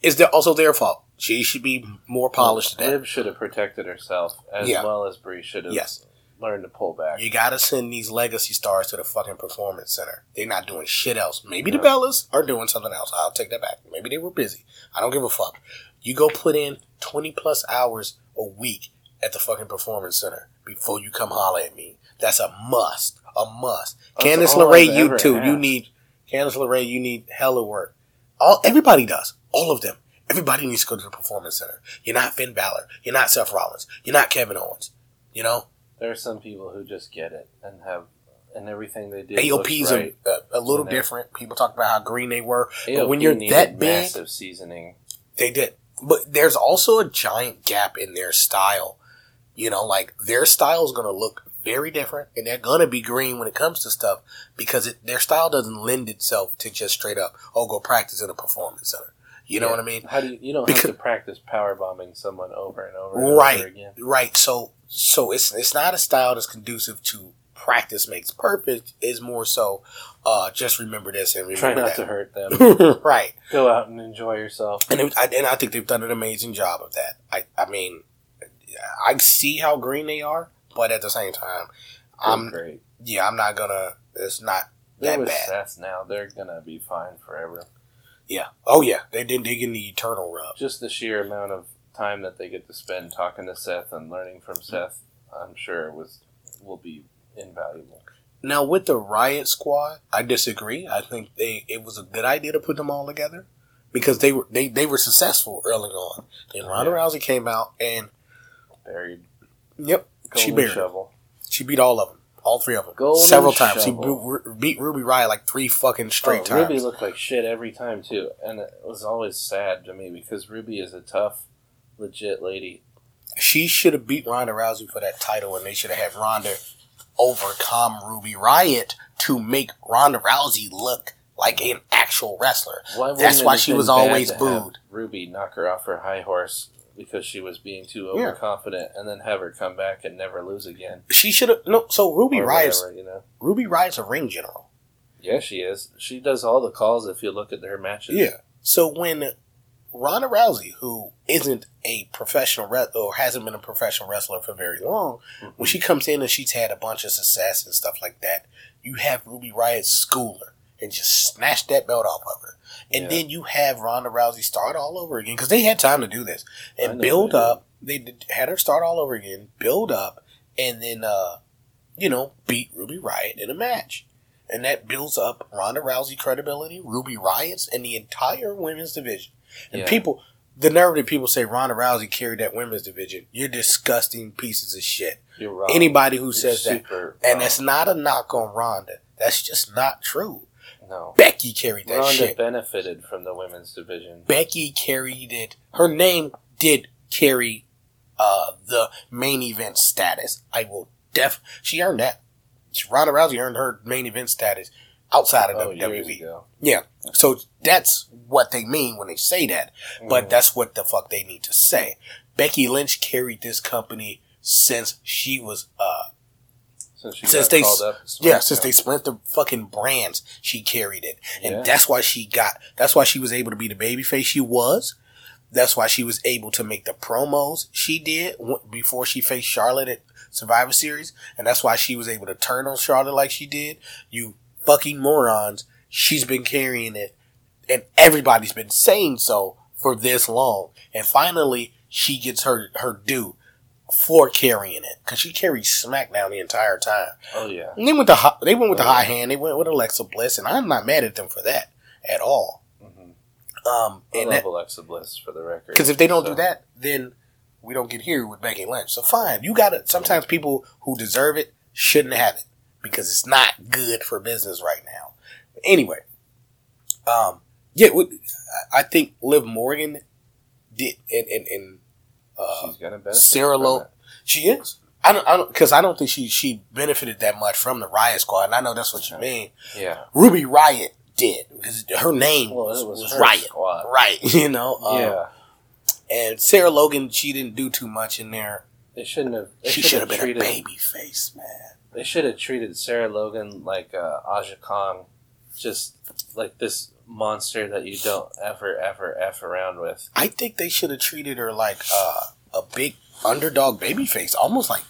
Is their, also their fault. She should be more polished that. Liv should have protected herself as Yeah. well as Bree should have Yes. learned to pull back. You gotta send these legacy stars to the fucking performance center. They're not doing shit else. Maybe the No. Bellas are doing something else. I'll take that back. Maybe they were busy. I don't give a fuck. You go put in 20 plus hours a week at the fucking performance center before you come holler at me. That's a must. A must. That's Candice LeRae, you too. You need Candice LeRae, you need hella work. All everybody does. All of them. Everybody needs to go to the performance center. You're not Finn Balor. You're not Seth Rollins. You're not Kevin Owens. You know? There are some people who just get it and have and everything they do. AOP's right. a, a, a little different. People talk about how green they were. AOP but when you're that big, massive seasoning. they did. But there's also a giant gap in their style. You know, like their style is going to look very different, and they're going to be green when it comes to stuff because it, their style doesn't lend itself to just straight up, oh, go practice in a performance center. You know what I mean? How do you? You don't Because- have to practice power bombing someone over and over. And Right. Over again. Right. So so it's it's not a style that's conducive to practice makes perfect. Is more so uh just remember this and remember Try not to hurt them. right. Go out and enjoy yourself. And it, I, and I think they've done an amazing job of that. I I mean, I see how green they are, but at the same time, They're I'm great. yeah, I'm not gonna. It's not They're that bad. Seth now. They're gonna be fine forever. Yeah. Oh yeah, they didn't dig in the eternal rub. Just the sheer amount of time that they get to spend talking to Seth and learning from Seth, I'm sure was will be invaluable. Now with the Riot Squad, I disagree. I think they it was a good idea to put them all together because they were they, they were successful early on. Then Ronda Yeah. Rousey came out and Buried yep, she buried. shovel. She beat all of them, all three of them, Golden several times. She shovel. beat, beat Ruby Riot like three fucking straight Oh, times. Ruby looked like shit every time too, and it was always sad to me because Ruby is a tough, legit lady. she should have beat Ronda Rousey for that title, and they should have had Ronda overcome Ruby Riot to make Ronda Rousey look like an actual wrestler. Why That's why she was always booed. Ruby knock her off her high horse because she was being too Yeah. overconfident, and then have her come back and never lose again. She should have no. So Ruby or Riot's you know. Ruby Riot's a ring general. Yeah, she is. She does all the calls if you look at her matches. Yeah. So when Ronda Rousey, who isn't a professional re- or hasn't been a professional wrestler for very long, Mhm. when she comes in and she's had a bunch of success and stuff like that, you have Ruby Riot school her and just snatch that belt off of her. And Yeah. then you have Ronda Rousey start all over again because they had time to do this and build up. They did, had her start all over again, build up, and then uh, you know beat Ruby Riot in a match, and that builds up Ronda Rousey credibility, Ruby Riot's, and the entire women's division. And Yeah. people, the nerve that people say Ronda Rousey carried that women's division, you're disgusting pieces of shit. You're wrong. Anybody who You're says that, super and wrong. that's not a knock on Ronda. That's just not true. no. Becky carried that Ronda shit. benefited from the women's division. Becky carried it. Her name did carry uh, the main event status. I will def. She earned that. Ronda Rousey earned her main event status outside of Oh, WWE. Yeah. So that's what they mean when they say that. But Mhm. that's what the fuck they need to say. Becky Lynch carried this company since she was uh since she since they yeah since they split the fucking brands she carried it and Yeah. that's why she got that's why she was able to be the babyface she was that's why she was able to make the promos she did before she faced Charlotte at Survivor Series and that's why she was able to turn on Charlotte like she did you fucking morons she's been carrying it and everybody's been saying so for this long and finally she gets her her due for carrying it because she carried SmackDown the entire time. Oh yeah. And they went the they went with the high hand. They went with Alexa Bliss, and I'm not mad at them for that at all. hmm Um, I and love that, Alexa Bliss for the record. Because if they don't So, do that, then we don't get here with Becky Lynch. So fine, you got to. Sometimes people who deserve it shouldn't have it because it's not good for business right now. Anyway, um, yeah, I think Liv Morgan did, and and, and uh, she's gonna benefit. Sarah from Lo- it. she is. I don't, I don't, because I don't think she she benefited that much from the Riot Squad, and I know that's what you mean. Yeah. Ruby Riot did because her name Well, was, it was, was her Riot, squad. right? You know, um, yeah. and Sarah Logan, she didn't do too much in there. They shouldn't have. They She should have have been treated. a baby face, man. They should have treated Sarah Logan like uh, Aja Kong, just like this monster that you don't ever, ever, f around with. I think they should have treated her like uh, a big underdog baby face, almost like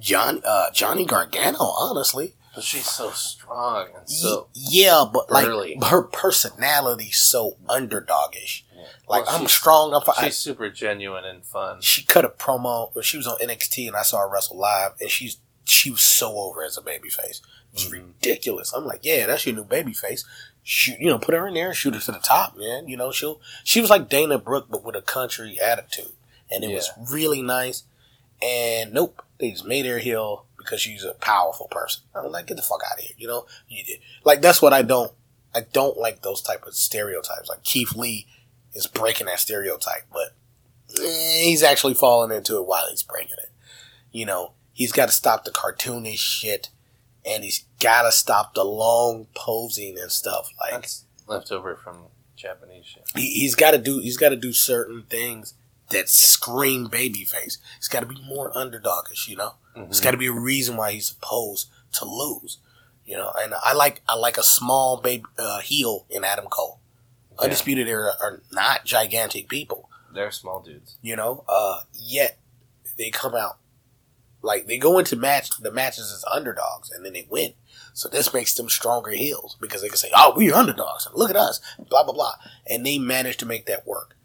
John uh, Johnny Gargano. Honestly, But she's so strong and so. Yeah, but burly. like her personality's so underdogish. Yeah. Like Well, I'm strong. I'm She's super genuine and fun. she cut a promo she was on NXT and I saw her wrestle live and she's she was so over as a baby face. It's Mhm. ridiculous. I'm like, yeah, that's your new baby face. Shoot, you know, put her in there, and shoot her to the top, man. You know, she'll she was like Dana Brooke but with a country attitude, and it was really nice. And nope, they just made her heel because she's a powerful person. I'm like, get the fuck out of here. You know, You- like that's what I don't. I don't like those type of stereotypes. Like Keith Lee is breaking that stereotype, but eh, he's actually falling into it while he's breaking it. You know, he's got to stop the cartoonish shit, and he's got to stop the long posing and stuff. Like That's left over from Japanese shit. he, he's got to do. He's got to do certain things that scream babyface. He's got to be more underdogish. You know, Mhm. there's got to be a reason why he's supposed to lose. You know, and I like I like a small baby uh, heel in Adam Cole. Yeah. Undisputed Era are not gigantic people. They're small dudes. you know. Uh, yet they come out like they go into match the matches as underdogs and then they win. So this makes them stronger heels because they can say, "Oh, we're underdogs look at us," blah blah blah, and they manage to make that work.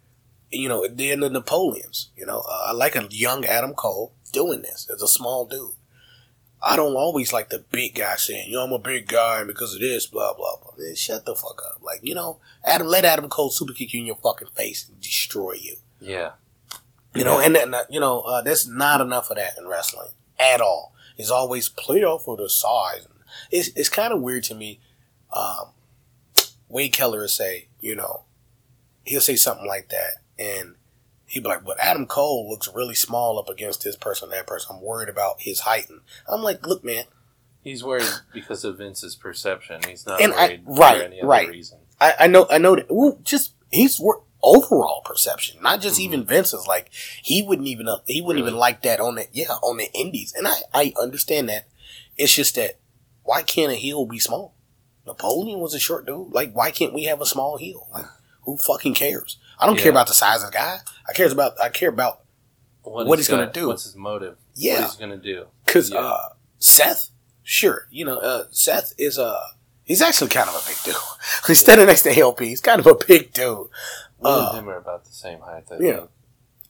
You know, they're the Napoleons. You know, uh, I like a young Adam Cole doing this as a small dude. I don't always like the big guy saying, "You know, I'm a big guy because of this," blah blah blah. Man, shut the fuck up. Like, you know, Adam, let Adam Cole super kick you in your fucking face and destroy you. Yeah. You know, and, and uh, you know, uh, there's not enough of that in wrestling at all. It's always play off of the size. It's it's kind of weird to me. Um, Wade Keller will say, you know, he'll say something like that, and he'd be like, "But Adam Cole looks really small up against this person, that person. I'm worried about his height." And I'm like, "Look, man, He's worried because of Vince's perception. He's not And I- worried right, for any other right. reason. I, I know, I know that. Well, just he's wor- overall perception, not just Mhm. even Vince's. Like he wouldn't even uh, he wouldn't even like that on the yeah on the Indies, and I I understand that. It's just that why can't a heel be small? Napoleon was a short dude. Like why can't we have a small heel? Like who fucking cares? I don't care about the size of the guy. I cares about I care about What he's gonna do. What's his motive? Yeah. What he's gonna do? because Yeah. uh, Seth, sure, you know uh, Seth is a he's actually kind of a big dude. he's standing next to LP. He's kind of a big dude. Me Uh, and him are about the same height. I yeah. think.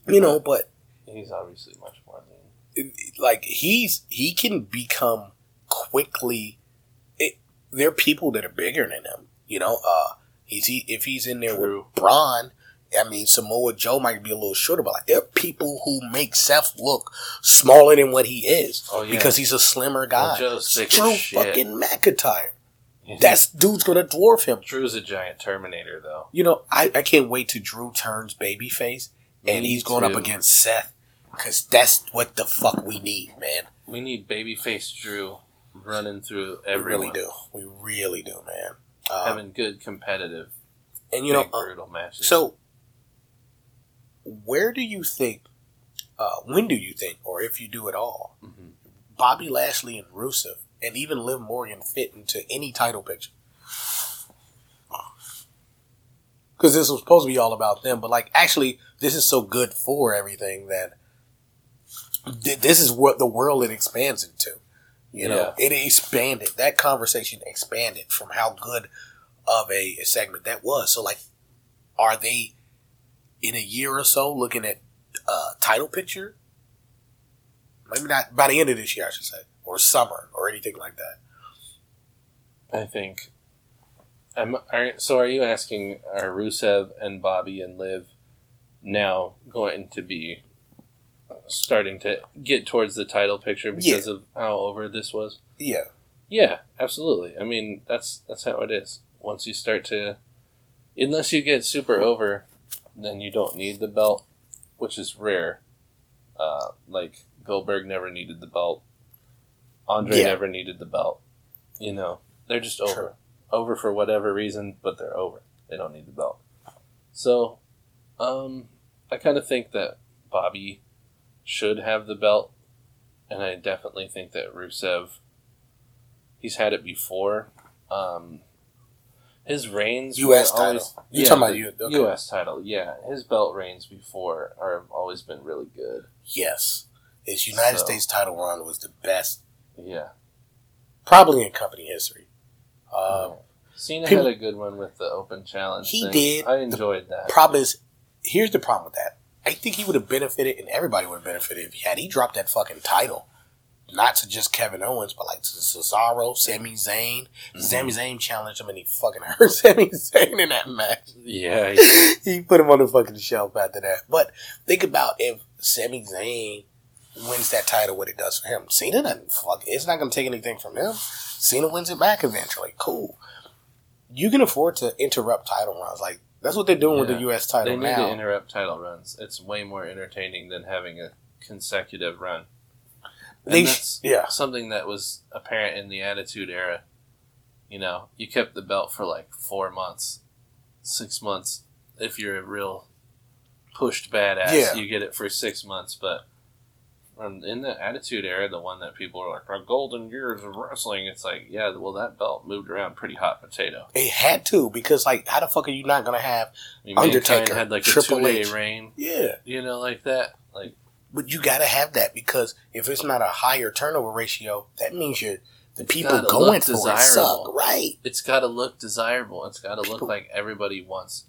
You know, but He's obviously much more lean. like he's he can become quickly it, there are people that are bigger than him you know uh he's he, if he's in there True. with Braun I mean Samoa Joe might be a little shorter but like there are people who make Seth look smaller than what he is Oh, yeah. because he's a slimmer Well, guy Joe's thick Drew fucking McIntyre that's dude's gonna dwarf him Drew's a giant Terminator, though. you know I, I can't wait till Drew turns babyface and Me he's going up against Seth because that's what the fuck we need man We need babyface Drew running through everyone. We really do. We really do, man. Um, Having good competitive, and you know, uh, brutal matches. so where do you think? Uh, when do you think, or if you do at all, Mhm. Bobby Lashley and Rusev, and even Liv Morgan fit into any title picture? Because this was supposed to be all about them, but like actually, this is so good for everything that th- this is what the world it expands into. You know, it expanded. That conversation expanded from how good of a, a segment that was. So, like, are they in a year or so looking at uh, title picture Maybe not by the end of this year, I should say, or summer, or anything like that. I think. I'm, are, so are you asking are Rusev and Bobby and Liv now going to be starting to get towards the title picture because of how over this was? Yeah, Yeah, absolutely. I mean, that's that's how it is. Once you start to, unless you get super over, then you don't need the belt, which is rare. Uh, like Goldberg never needed the belt. Andre Yeah. never needed the belt. You know, they're just over, True. over for whatever reason, but they're over. They don't need the belt. So, um, I kind of think that Bobby should have the belt, and I definitely think that Rusev he's had it before. Um, his reigns, U.S. title. always- You're yeah, talking about U- okay. U.S. title. Yeah, his belt reigns before are have always been really good. yes. His United So- States title run was the best, Yeah, probably in company history. Um, Cena people- had a good one with the open challenge. He thing. did. I enjoyed that. problem is, here's the problem with that. I think he would have benefited, and everybody would have benefited if he had he dropped that fucking title, not to just Kevin Owens, but like to Cesaro, Sami Zayn. Mm-hmm. Sami Zayn challenged him, and he fucking hurt Sami Zayn in that match. yeah, he- he put him on the fucking shelf after that. But think about if Sami Zayn wins that title, what it does for him. Cena doesn't fuck. It's not going to take anything from him. Cena wins it back eventually. Cool. You can afford to interrupt title runs. Like that's what they're doing with the Yeah. U.S. they title need now. to interrupt title runs. It's way more entertaining than having a consecutive run. And They sh- yeah. something that was apparent in the Attitude Era. You know, you kept the belt for like four months, six months. If you're a real pushed badass, Yeah. you get it for six months. But um, in the Attitude Era, the one that people are like, "Our golden years of wrestling," it's like, yeah, well, that belt moved around pretty hot potato. It had to because like how the fuck are you not gonna have I mean, Undertaker, had like triple a Triple two day H. reign, yeah. you know, like that. Like, But you gotta have that because if it's not a higher turnover ratio, that means you're the people going for it suck, right? it's got to look desirable. It's got to look like everybody wants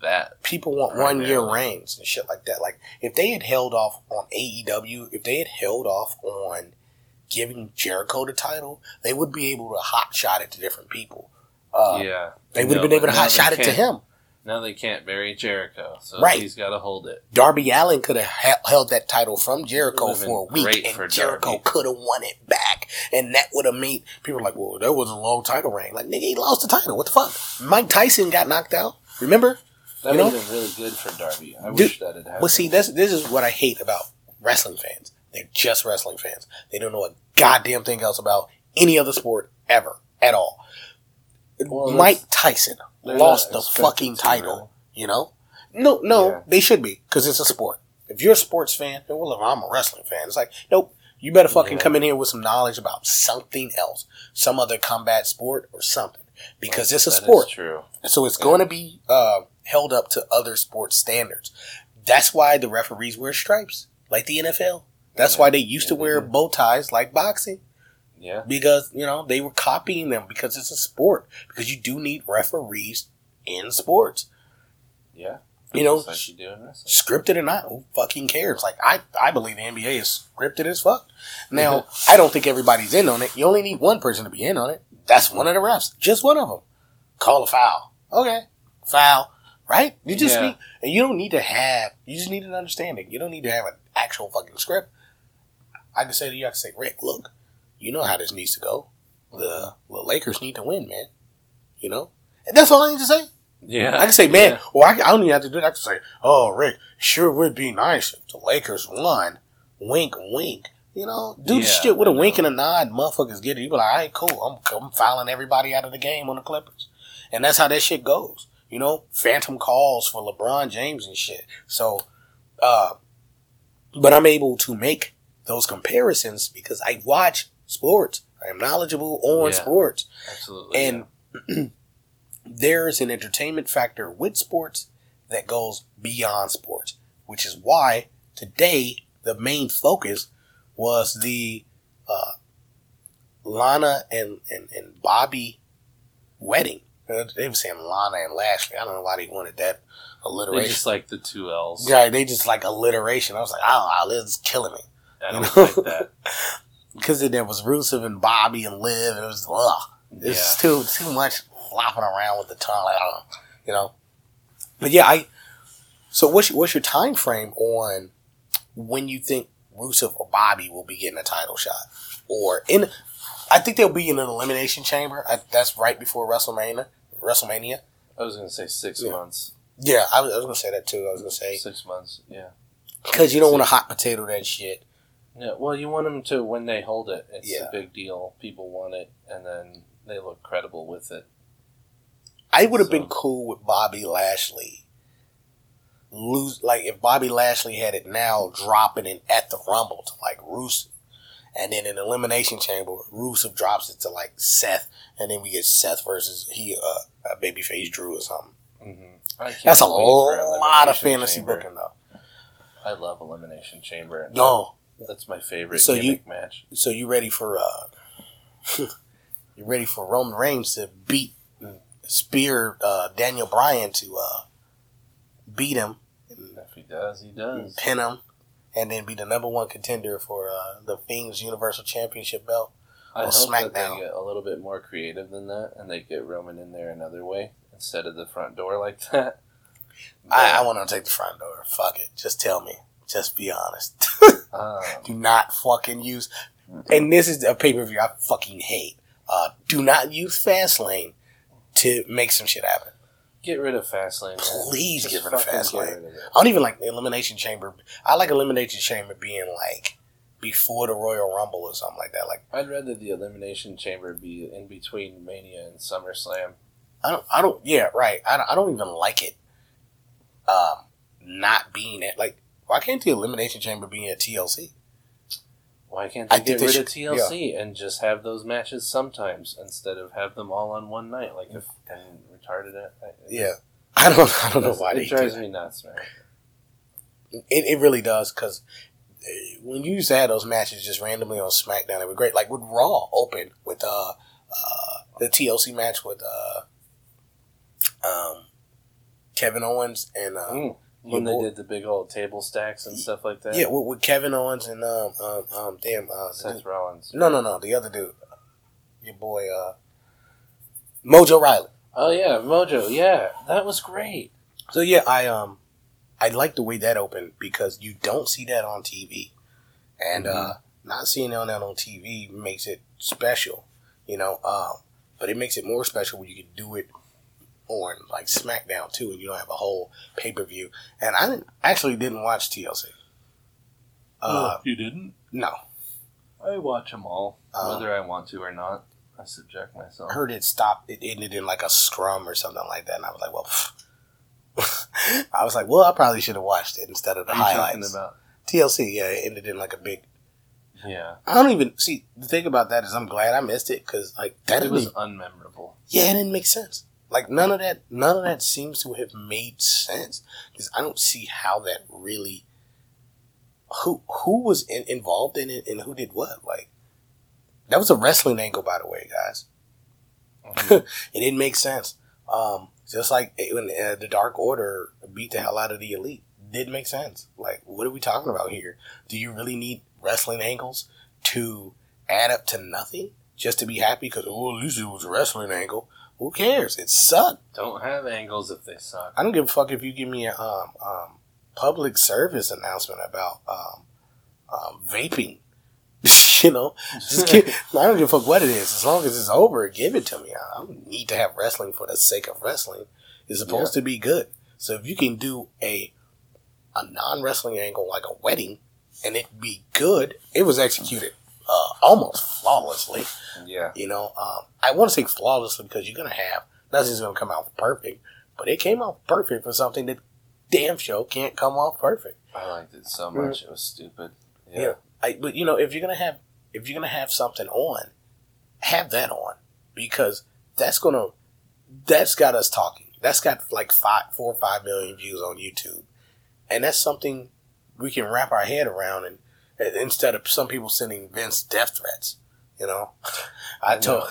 that. People want one year reigns and shit like that. Like if they had held off on AEW, if they had held off on giving Jericho the title, they would be able to hot shot it to different people. Uh, yeah, They would have No, been able to hot shot it to him. Now they can't bury Jericho, so Right. he's got to hold it. Darby Allin could have held that title from Jericho for a week, and Jericho could have won it back, and that would have made people like, "Well, that was a long title reign." Like, nigga, he lost the title. What the fuck? Mike Tyson got knocked out. Remember? That would have been really good for Darby. I Dude, wish that it had happened. Well, see, this this is what I hate about wrestling fans. They're just wrestling fans. They don't know a goddamn thing else about any other sport ever at all. Well, Mike Tyson lost the fucking title. really. You know? No, no, Yeah. they should be because it's a sport. If you're a sports fan, then, well, I'm a wrestling fan. It's like, nope. You better fucking Yeah. come in here with some knowledge about something else, some other combat sport or something, because it's a That is sport. true. So it's going to be uh, held up to other sports standards. That's why the referees wear stripes, like the NFL. That's Yeah. why they used to wear mm-hmm. bow ties, like boxing, Yeah, because you know they were copying them because it's a sport. Because you do need referees in sports. yeah. You know, Just like you do in wrestling. scripted or not, who fucking cares? Like I, I believe the NBA is scripted as fuck. Now, I don't think everybody's in on it. You only need one person to be in on it. That's one of the refs, just one of them. Call a foul. Okay, foul. Right? You just Yeah. need, and you don't need to have. You just need an understanding. You don't need to have an actual fucking script. I can say to you, I can say, Rick, look, you know how this needs to go. The, the Lakers need to win, man. You know, and that's all I need to say. Yeah, I can say, man, Yeah. or I, I don't even have to do that. I can say, oh, Rick, sure would be nice if the Lakers won. Wink, wink. You know, do the Yeah, shit with a wink and a nod. Motherfuckers get it. You be like, all right, cool. I'm, I'm fouling everybody out of the game on the Clippers. And that's how that shit goes. You know, phantom calls for LeBron James and shit. So, uh, but I'm able to make those comparisons because I watch sports. I am knowledgeable on Yeah. sports absolutely. and there's an entertainment factor with sports that goes beyond sports, which is why today the main focus was the uh, Lana and, and, and Bobby wedding. They were saying Lana and Lashley. I don't know why they wanted that yeah. they alliteration. just like the two L's. Yeah, they just like alliteration. I was like, oh, is killing me. I You don't know? like that. because there was Rusev and Bobby and Liv, and it was ugh. It's Yeah. too too much flopping around with the tongue, like, I don't, you know. But yeah, I. So what's your, what's your time frame on when you think Rusev or Bobby will be getting a title shot, or in? I think they'll be in an elimination chamber. I, that's right before WrestleMania. WrestleMania. I was gonna say six Yeah. months. Yeah, I was, I was gonna say that too. I was gonna say Six months. Yeah. because you don't want to hot potato that shit. Yeah. Well, you want them to when they hold it. It's Yeah. a big deal. People want it, and then they look credible with it. I would have So- been cool with Bobby Lashley. Lose like if Bobby Lashley had it now, dropping it at the Rumble to like Rusev, and then in Elimination Chamber, Rusev drops it to like Seth, and then we get Seth versus he uh, a babyface Drew or something. Mm-hmm. That's a lot of fantasy Chamber. booking though. I love Elimination Chamber. No, That's my favorite So you- match. so you ready for uh, you ready for Roman Reigns to beat Spear uh, Daniel Bryan to uh, beat him If he does, he does. pin him, and then be the number one contender for uh, the Fiends Universal Championship belt. I hope that SmackDown. they get a little bit more creative than that, and they get Roman in there another way instead of the front door like that. I, I want to take the front door. Fuck it. Just tell me. Just be honest. um, do not fucking use. And this is a pay per view I fucking hate. Uh, do not use Fastlane to make some shit happen. Get rid of Fastlane. man. Please Just get rid of Fastlane. rid of. I don't even like the Elimination Chamber. I like Elimination Chamber being like before the Royal Rumble or something like that. Like I'd rather the Elimination Chamber be in between Mania and SummerSlam. I don't, I don't, yeah, right. I don't, I don't even like it. Um, not being at like, why can't the Elimination Chamber be at TLC? Why can't I they think get they rid should- of TLC and just have those matches sometimes instead of have them all on one night like if and retarded it? I- Yeah, I don't, I don't know why it drives me nuts, man. It, it really does because when you used to have those matches just randomly on SmackDown, it was great. Like with Raw open with uh, uh the TLC match with uh um Kevin Owens and uh, Mm. When they boy- did the big old table stacks and stuff like that. yeah with, with Kevin Owens and um um, um damn uh Seth Rollins. no no no the other dude your boy uh Mojo Rawley. Oh yeah, Mojo. Yeah, that was great. So yeah, I um I like the way that opened because you don't see that on TV, and uh, not seeing that on TV makes it special, you know. Um, but it makes it more special when you can do it on like SmackDown too, and you don't have a whole pay per view. And I didn't, actually didn't watch TLC. Uh, you didn't? no, I watch them all, Um, whether I want to or not. I subject myself. I heard it stopped. It ended in like a scrum or something like that, and I was like, well. I was like, well, I probably should have watched it instead of the What are you talking highlights. about? TLC, yeah, it ended in like a big. Yeah, I don't even see the thing about that is I'm glad I missed it because like that it was unmemorable. yeah, it didn't make sense. Like none of that, none of that seems to have made sense because I don't see how that really. Who who was in, involved in it and who did what? Like that was a wrestling angle, by the way, guys. Mhm. It didn't make sense. Um, just like it- when uh, the Dark Order beat the hell out of the Elite, didn't make sense. Like, what are we talking about here? Do you really need wrestling angles to add up to nothing just to be happy? Because oh, at least it was a wrestling angle. Who cares? It sucked. Don't have angles if they suck. I don't give a fuck if you give me a um, um, public service announcement about um, um, vaping. you know, just give, I don't give a fuck what it is. As long as it's over, give it to me. I don't need to have wrestling for the sake of wrestling. It's supposed to be good. So if you can do a a non wrestling angle like a wedding and it be good, it was executed uh, almost flawlessly. Yeah, You know, um, I want to say flawlessly because you're gonna have nothing's gonna come out perfect, but it came out perfect for something that damn show can't come off perfect. I liked it so much. It was stupid. Yeah, Yeah. I, but you know, if you're gonna have if you're gonna have something on, have that on because that's gonna that's got us talking. That's got like five, four or five million views on YouTube, and that's something we can wrap our head around. And, and instead of some people sending Vince death threats, you know, I told.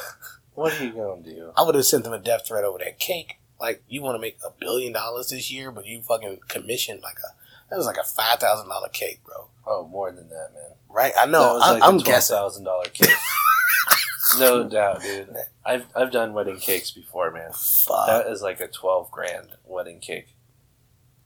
What are you gonna do? I would have sent them a death threat over that cake. Like you want to make a billion dollars this year, but you fucking commissioned like a that was like a five thousand dollar cake, bro. Oh, more than that, man. Right? I know. That was I, like I'm a twelve guessing. thousand dollar cake. no doubt, dude. I've I've done wedding cakes before, man. Fuck, That is like a twelve grand wedding cake.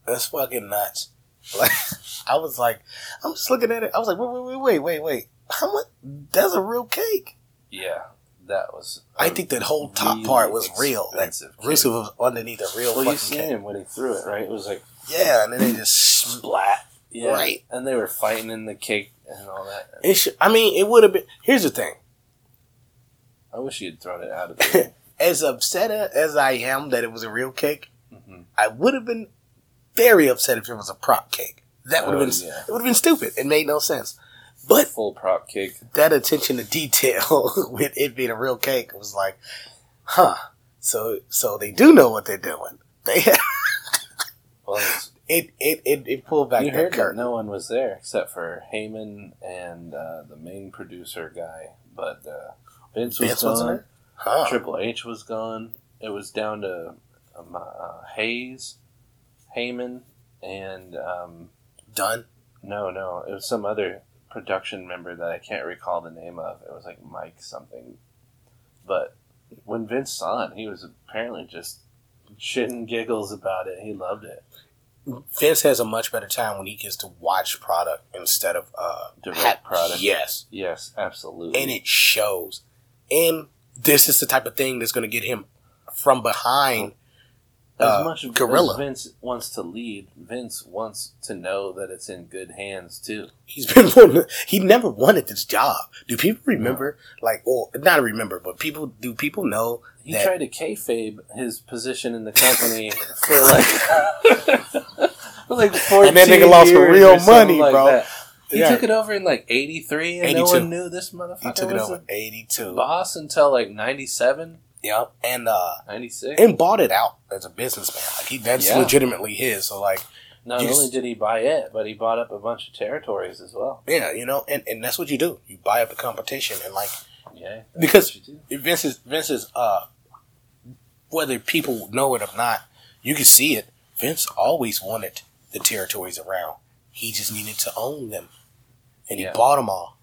that's fucking nuts. Like, I was like, I'm just looking at it. I was like, wait, wait, wait, wait, wait, wait. How much? That's a real cake. Yeah, that was. I think that whole top really part was real. Like, was underneath a real Well, you fucking seen cake. him when he threw it, right? It was like Yeah, and then they just splat. Yeah, Right. And they were fighting in the cake and all that. It should, I mean, it would have been. Here's the thing. I wish you had thrown it out of there. As upset as I am that it was a real cake, hmm I would have been very upset if it was a prop cake. That would have Oh, been yeah. it would have been stupid. It made no sense. But Full prop cake. that attention to detail with it being a real cake was like, huh. So so they do know what they're doing. They Well, it's- it it it, it pulled back you that heard that curtain. no one was there except for Heyman and uh, the main producer guy, but uh, Vince was Vince gone. Huh. Triple H was gone. It was down to um, uh, Hayes, Heyman, and um, Done. no, no, it was some other production member that I can't recall the name of. It was like Mike something. But when Vince saw it, he was apparently just shitting giggles about it. He loved it. Vince has a much better time when he gets to watch product instead of uh Direct ha- product. Yes. Yes, absolutely. and it shows. And this is the type of thing that's going to get him from behind. As uh, much Gorilla. as Vince wants to lead, Vince wants to know that it's in good hands too. He's been wanting, he never wanted this job. Do people remember? Like, well, not remember, but people do people know He that tried to kayfabe his position in the company for like, for like 14 And that nigga lost for real money, like bro. that. He Yeah. took it over in like '83, and no one knew this motherfucker he took it over eighty two. boss until like '97, Yep, and uh, 96. and bought it out as a businessman. Like he, that's Yeah. legitimately his. So like, Not you only just- did he buy it, but he bought up a bunch of territories as well. yeah, you know, and, and that's what you do. You buy up a competition, and like Yeah, that's Because- what you do. Vince's Vince's uh, whether people know it or not, you can see it. Vince always wanted the territories around. He just needed to own them, and he Yeah. bought them all.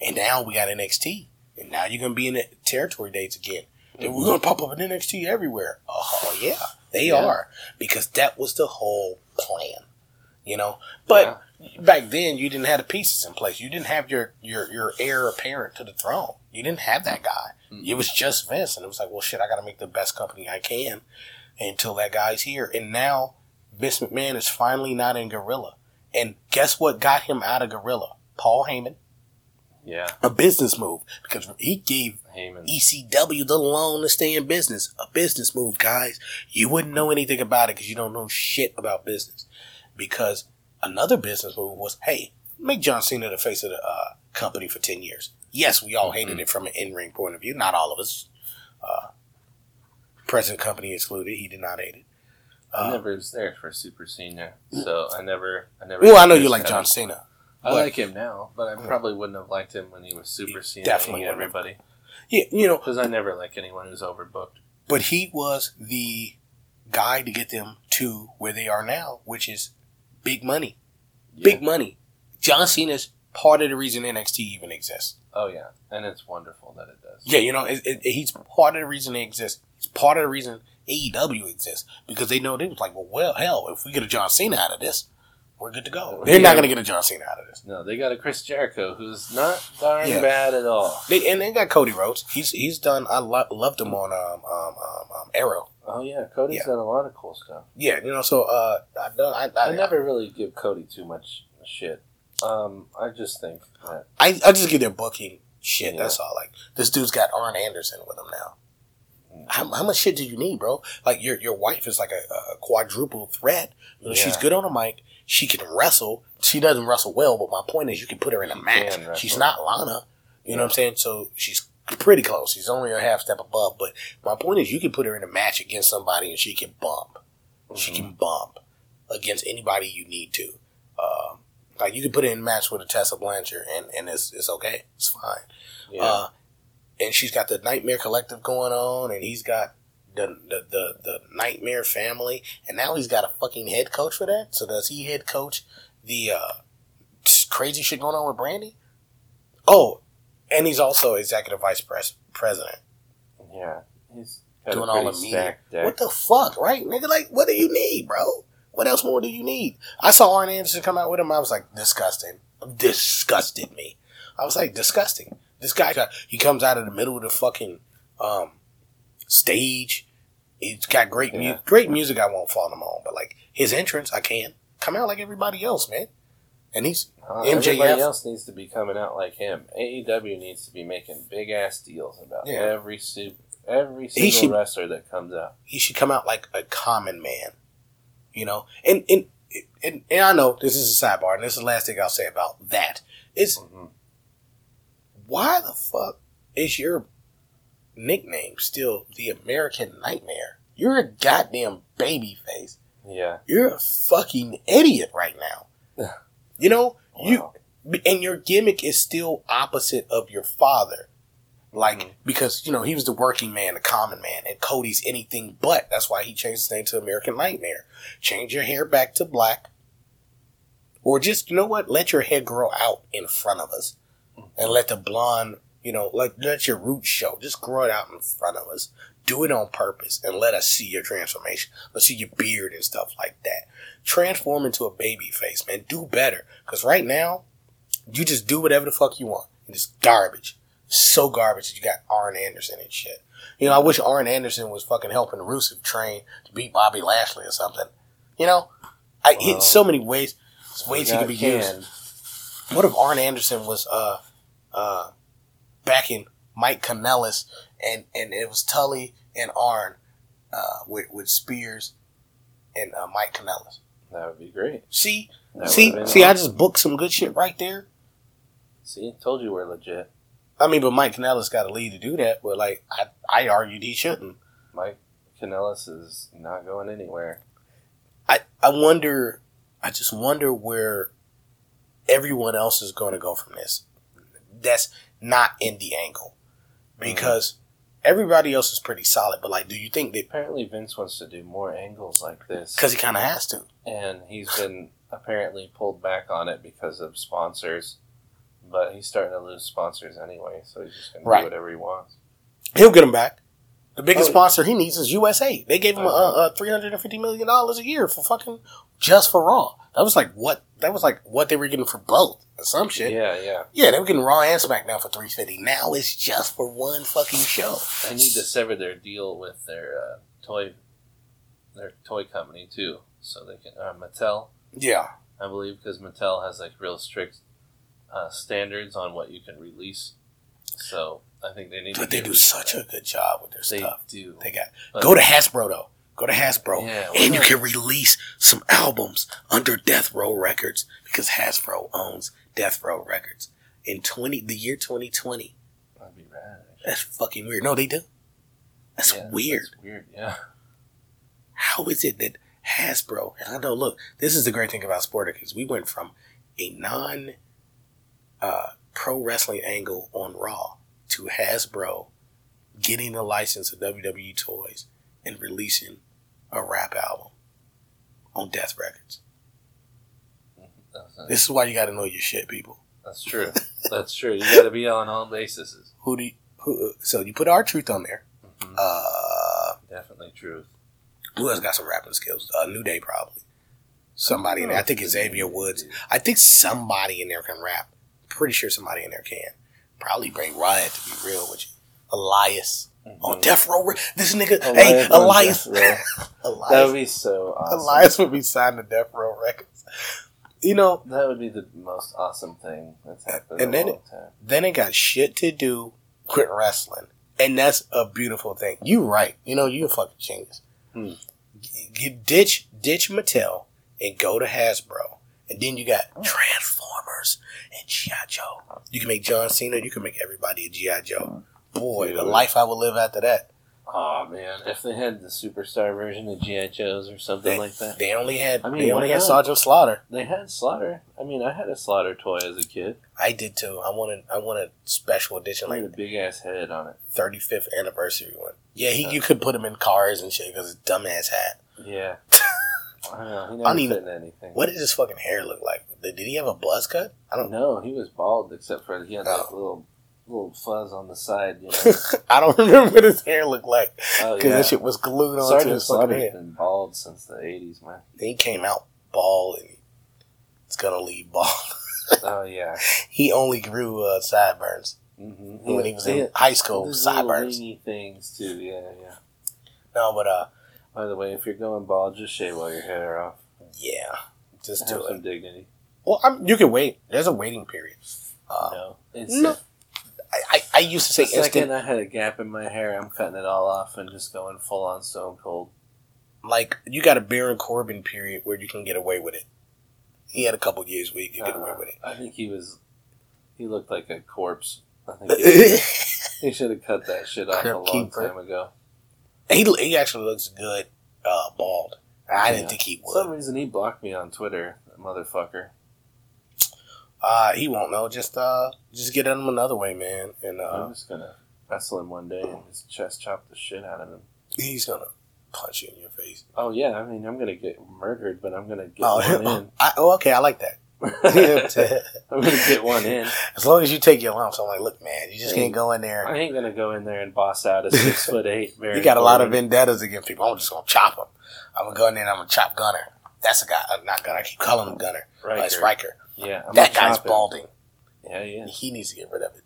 And now we got NXT, and now you're gonna be in the territory dates again. And we're gonna pop up in NXT everywhere. Oh yeah, they Yeah. are because that was the whole plan, you know. But back then, you didn't have the pieces in place. You didn't have your your your heir apparent to the throne. You didn't have that guy. Mhm. It was just Vince, and it was like, well, shit, I got to make the best company I can until that guy's here. And now Vince McMahon is finally not in Gorilla. And guess what got him out of Gorilla? Paul Heyman, yeah, a business move because he gave Heyman. ECW the loan to stay in business. A business move, guys. You wouldn't know anything about it because you don't know shit about business. Because another business move was, hey, make John Cena the face of the uh, company for 10 years. Yes, we all hated it from an in ring point of view. Not all of us. Uh, present company excluded. He did not hate it. I Uh, never was there for Super Cena, so I never, I never. well, I know you like John. Cena. I but- like him now, but I probably wouldn't have liked him when he was Super Cena. definitely Definitely wouldn't have. everybody, Yeah, you know, because I never like anyone who's overbooked. but he was the guy to get them to where they are now, which is big money. Yeah. Big money. John Cena's part of the reason NXT even exists. Oh yeah, and it's wonderful that it does. Yeah, you know, it, it, he's part of the reason they exist. He's part of the reason AEW exists because they know they was like, well, well, hell, if we get a John Cena out of this, we're good to go. They're not going to get a John Cena out of this. No, they got a Chris Jericho who's not darn Yeah. bad at all. They, and they got Cody Rhodes. He's he's done. I lo- loved him on um um um, um Arrow. Oh yeah, Cody's Yeah. done a lot of cool stuff. Yeah, you know. So uh, I done. I, I, I never really give Cody too much shit. Um, I just think that I, I just get their booking shit. Yeah. That's all. Like this dude's got Arn Anderson with him now. How, how much shit do you need, bro? Like your your wife is like a, a quadruple threat. You know, she's Yeah. good on the mic. She can wrestle. She doesn't wrestle well, but my point is, you can put her in a She match. She's not Lana. You know what I'm saying? So she's pretty close. She's only a half step above. But my point is, you can put her in a match against somebody, and she can bump. She Mhm. can bump against anybody you need to. Um, like you can put her in a match with a Tessa Blanchard, and, and it's it's okay. It's fine. yeah, Uh, and she's got the Nightmare Collective going on, and he's got the, the the the Nightmare Family, and now he's got a fucking head coach for that. So does he head coach the uh, crazy shit going on with Brandi? Oh, and he's also executive vice pres- president. Yeah, he's Doing all the media. deck. What the fuck, right, nigga? Like, what do you need, bro? What else more do you need? I saw Arn Anderson come out with him. I was like, disgusting. Disgusted me. I was like, disgusting. This guy, he comes out of the middle of the fucking um, stage. He's got great, Yeah. great music. I won't follow him on, but like his entrance, I can come out like everybody else, man. And he's Uh, MJF. Everybody else needs to be coming out like him. AEW needs to be making big ass deals about Yeah. every su- every single should- wrestler that comes out. he should come out like a common man, you know. And and and, and I know this is a sidebar, and this is the last thing I'll say about that. Is Mhm. why the fuck is your nickname still the American Nightmare? You're a goddamn baby face. Yeah, You're a fucking idiot right now. You know you and your gimmick is still opposite of your father. Like Mhm. because you know he was the working man, the common man, and Cody's anything but. That's why he changed his name to American Nightmare. Change your hair back to black, or just you know what? Let your hair grow out in front of us, and let the blonde, you know, like let your roots show. Just grow it out in front of us. Do it on purpose, and let us see your transformation. Let's see your beard and stuff like that. Transform into a baby face, man. Do better, because right now you just do whatever the fuck you want. And it's garbage. It's so garbage that you got Arn Anderson and shit. You know, I wish Arn Anderson was fucking helping Rusev train to beat Bobby Lashley or something. You know, I Well, in so many ways, ways he could be Ken. used. What if Arn Anderson was uh uh backing Mike Kanellis and and it was Tully and Arn uh with with Spears and uh, Mike Kanellis. That would be great. See, That see, see, I just booked some good shit right there. see, told you we're legit. I mean, but Mike Kanellis got a lead to do that. But like, I, I argued he shouldn't. Mike Kanellis is not going anywhere. I, I wonder. I just wonder where everyone else is going to go from this. That's not in the angle because everybody else is pretty solid. But like, do you think that Apparently, Vince wants to do more angles like this, because he kind of has to? and he's been apparently pulled back on it because of sponsors. But he's starting to lose sponsors anyway, so he's just going to Right. do whatever he wants. He'll get them back. The biggest Oh, sponsor he needs is USA. They gave him Uh-huh. uh, uh, three hundred and fifty million dollars a year for fucking just for Raw. That was like what? That was like what they were getting for both or some shit. Yeah, yeah. Yeah, they were getting Raw and SmackDown for three fifty. Now it's just for one fucking show. They need to sever their deal with their uh, toy, their toy company too, so they can uh, Mattel, Yeah, I believe, because Mattel has like real strict uh, standards on what you can release. So I think they need. To But to they do such that. a good job with their They stuff. do. They got But- go to Hasbro though. Go to Hasbro, Yeah, and you can release some albums under Death Row Records because Hasbro owns Death Row Records. In twenty, the year twenty twenty, That'd be rad. that's fucking weird. No, they do. That's Yeah, weird. That's weird. Yeah. how is it that Hasbro, and I know, look, this is the great thing about Sporticus. We went from a non uh, pro wrestling angle on Raw to Hasbro getting the license of WWE toys and releasing a rap album on Death Records. That's, This is why you got to know your shit, people. that's true. That's true. You got to be on all bases. Who do you, who, so you put R-Truth on there. Mhm. Uh, Definitely truth. who else got some rapping skills? Uh, New Day probably. Somebody in there. I think it's Xavier Woods. I think somebody in there can rap. Pretty sure somebody in there can. Probably Bray Wyatt to be real with you. Elias on Mhm. Death Row. This nigga, hey, Elias Elias, That would be so awesome. Elias would be signed to Death Row Records. You know, That would be the most awesome thing that's happened And in a then time. then it got shit to do with wrestling, and that's a beautiful thing. You right. You know, you a fucking genius. Hmm. You ditch ditch Mattel and go to Hasbro, and then you got Transformers and GI Joe. You can make John Cena. You can make everybody a GI Joe. Boy, the life I would live after that. Oh man, if they had the superstar version of GI Joes or something They, like that. they only had I mean, they only had? Sergeant Slaughter. They had Slaughter. I mean, I had a Slaughter toy as a kid. I did too. I wanted I wanted special edition It like a big ass head on it. 35th anniversary one. Yeah, he, you could put him in cars and shit because dumbass hat. Yeah. I don't know. He I never don't even- fit in anything. What did his fucking hair look like Did he have a buzz cut? I don't. know. he was bald except for he had that Oh. little little fuzz on the side. You know. I don't remember what his hair looked like oh because yeah. that shit was glued onto Sergeant his fucking head. been bald since the '80s, man. He came out bald and it's gonna leave bald. Oh yeah. he only grew uh, sideburns Mm-hmm. when he was in high school. Those Sideburns. things too. Yeah, yeah. No, but uh, By the way, if you're going bald, just shave all your hair off. yeah, just Have do some it. dignity. Well, I'm, you can wait. There's a waiting period. Uh, no, it's no. I, I, I used to say The second. I had a gap in my hair, I'm cutting it all off and just going full on stone cold. Like you got a Baron Corbin period where you can get away with it. He had a couple years where you could get away Uh, with it. I think he was. He looked like a corpse. I think he, he should have cut that shit off a long keeper. time ago. he he actually looks good uh, bald. I didn't think he For some reason, he blocked me on Twitter, motherfucker. Uh, he won't know. Just uh, just get at him another way, man. And uh, I'm just gonna wrestle him one day and just chest chop the shit out of him. he's gonna punch you in your face. Oh yeah, I mean, I'm gonna get murdered, but I'm gonna get Oh, one in. I, oh, okay, I like that. I'm gonna get one in. as long as you take your lumps, I'm like, look, man, you just Hey, can't go in there. I ain't gonna go in there and boss out a six foot eight. Very You got a lot of vendettas against people. I'm just gonna chop him. I'm gonna go in there and I'm gonna chop Gunner. That's a guy. Uh, not Gunner. I keep calling him Gunner. Ryker. Uh, it's Ryker. Yeah, I'm that guy's balding. Yeah, yeah, He needs to get rid of it.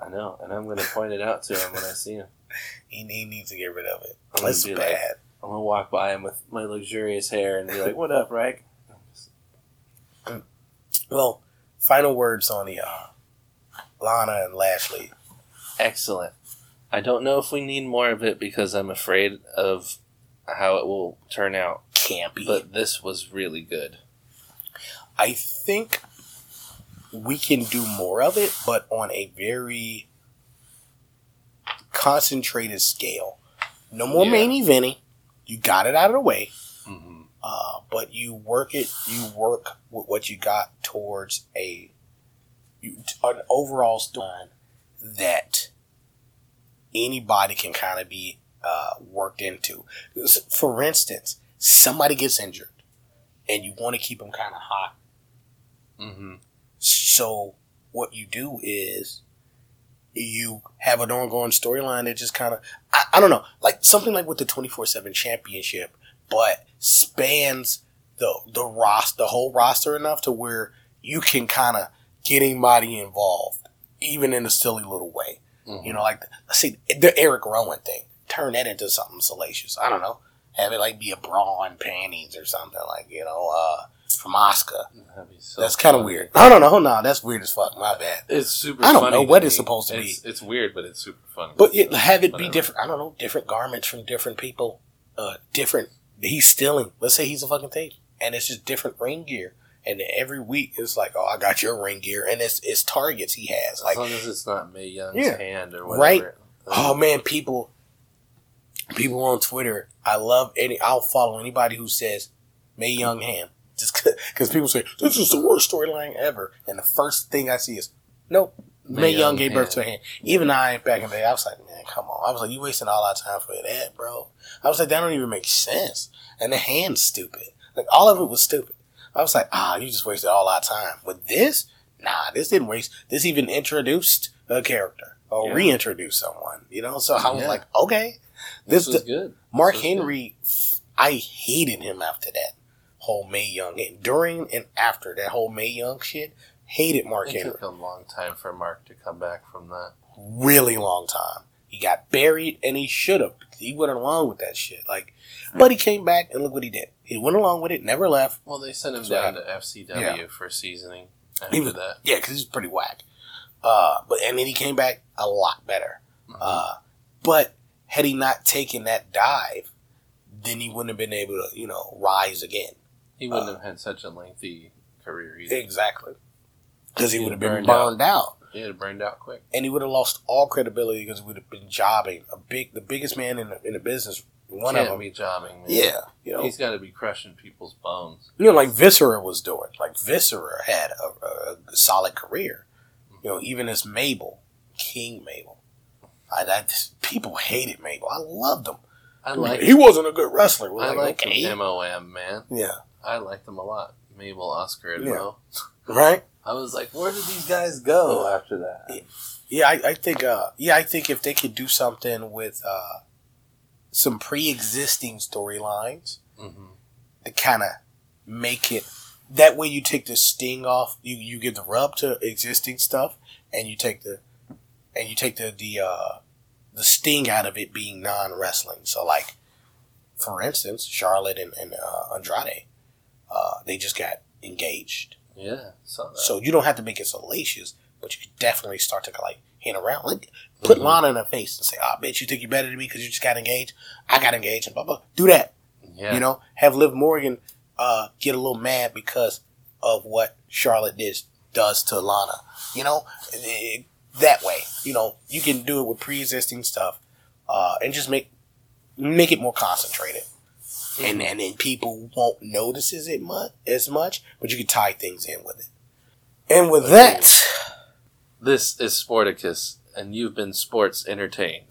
I know, and I'm gonna point it out to him when I see him. He, he needs to get rid of it. I'm gonna That's bad. like- I'm gonna walk by him with my luxurious hair and be like, "What up, Rike?" well, final words on the uh, Lana and Lashley. Excellent. I don't know if we need more of it because I'm afraid of how it will turn out. Campy. But this was really good. I think we can do more of it, but on a very concentrated scale. No more Yeah. main eventing. You got it out of the way, Mm-hmm. uh, but you work it. You work with what you got towards a you, an overall storyline that anybody can kind of be uh, worked into. For instance, somebody gets injured, and you want to keep them kind of hot. Mm-hmm. So what you do is you have an ongoing storyline that just kind of I, I don't know like something like with the 24-7 championship but spans the the roster the whole roster enough to where you can kind of get anybody involved even in a silly little way Mm-hmm. you know like let's see the eric rowan thing turn that into something salacious i don't know have it like be a bra and panties or something like you know uh from Oscar. So That's kind of weird. I don't know. No, that's weird as fuck. My bad. It's super. I don't know what me. it's supposed to be. It's, it's weird, but it's super funny. But it, have it be different. I don't know. Different garments from different people. Uh, different. He's stealing. Let's say he's a fucking thief, and it's just different ring gear. And every week it's like, oh, I got your ring gear, and it's it's targets he has. As Like, long as it's not Mae Young's Yeah. hand or whatever. Right. oh man, people, people on Twitter. I love any. I'll follow anybody who says Mae Young hand, just because people say this is the worst storyline ever, and the first thing I see is nope. Mae, Young Young gave birth to a hand. Even I, back in the day, I was like, man, come on. I was like, you wasting all our time for that, bro. I was like, that don't even make sense. And the hand's stupid. Like, all of it was stupid. I was like, ah, you just wasted all our time. With this, nah, this didn't waste. This even introduced a character or Yeah. reintroduced someone, you know? So I was Yeah. like, okay. This, This, was good. Mark was good. Henry, I hated him after that whole Mae Young. And during and after that whole Mae Young shit, hated Mark Henry. It Henry took a long time for Mark to come back from that. really long time. He got buried, and he should have. He went along with that shit. Like, but he came back, and look what he did. He went along with it, never left. Well, they sent him down to FCW for seasoning after He was- that. Yeah, because he's pretty whack. Uh, but and then he came back a lot better. Mhm. Uh, but had he not taken that dive, then he wouldn't have been able to, you know, rise again. he wouldn't uh, have had such a lengthy career either. Exactly. Because he He would have been burned out. He had burned out quick. and he would have lost all credibility because he would have been jobbing a big, the biggest man in the, in the business. One Can't of them, be jobbing. Man. yeah, you know, He's got to be crushing people's bones. you know, like Viscera was doing. Like Viscera had a, a, a solid career. You know, even as Mabel, King Mabel. I, I just, people hated Mabel. I loved him. I like he wasn't a good wrestler. We're I like, like okay, MOM, man. yeah, I liked him a lot. Mabel, Oscar, and Yeah. Right? I was like, where did these guys go after that? Yeah, I, I think. Uh, yeah, I think if they could do something with uh, some pre-existing storylines hmm to kind of make it that way, you take the sting off. You you give the rub to existing stuff, and you take the and you take the the uh, the sting out of it being non-wrestling. So, like for instance, Charlotte and, and uh, Andrade, uh, they just got engaged. Yeah. So you don't have to make it salacious, but you could definitely start to like hint around. Like, put Mhm. Lana in her face and say, "Ah, bitch, you think you're better than me because you just got engaged? I got engaged and blah blah." Do that. yeah, You know, have Liv Morgan uh, get a little mad because of what Charlotte did does to Lana. You know, Eh, that way. You know, you can do it with pre-existing stuff, uh, and just make make it more concentrated. And, and then people won't notice it much as much, but you can tie things in with it. And with that, This is Sporticus, and you've been sports entertained.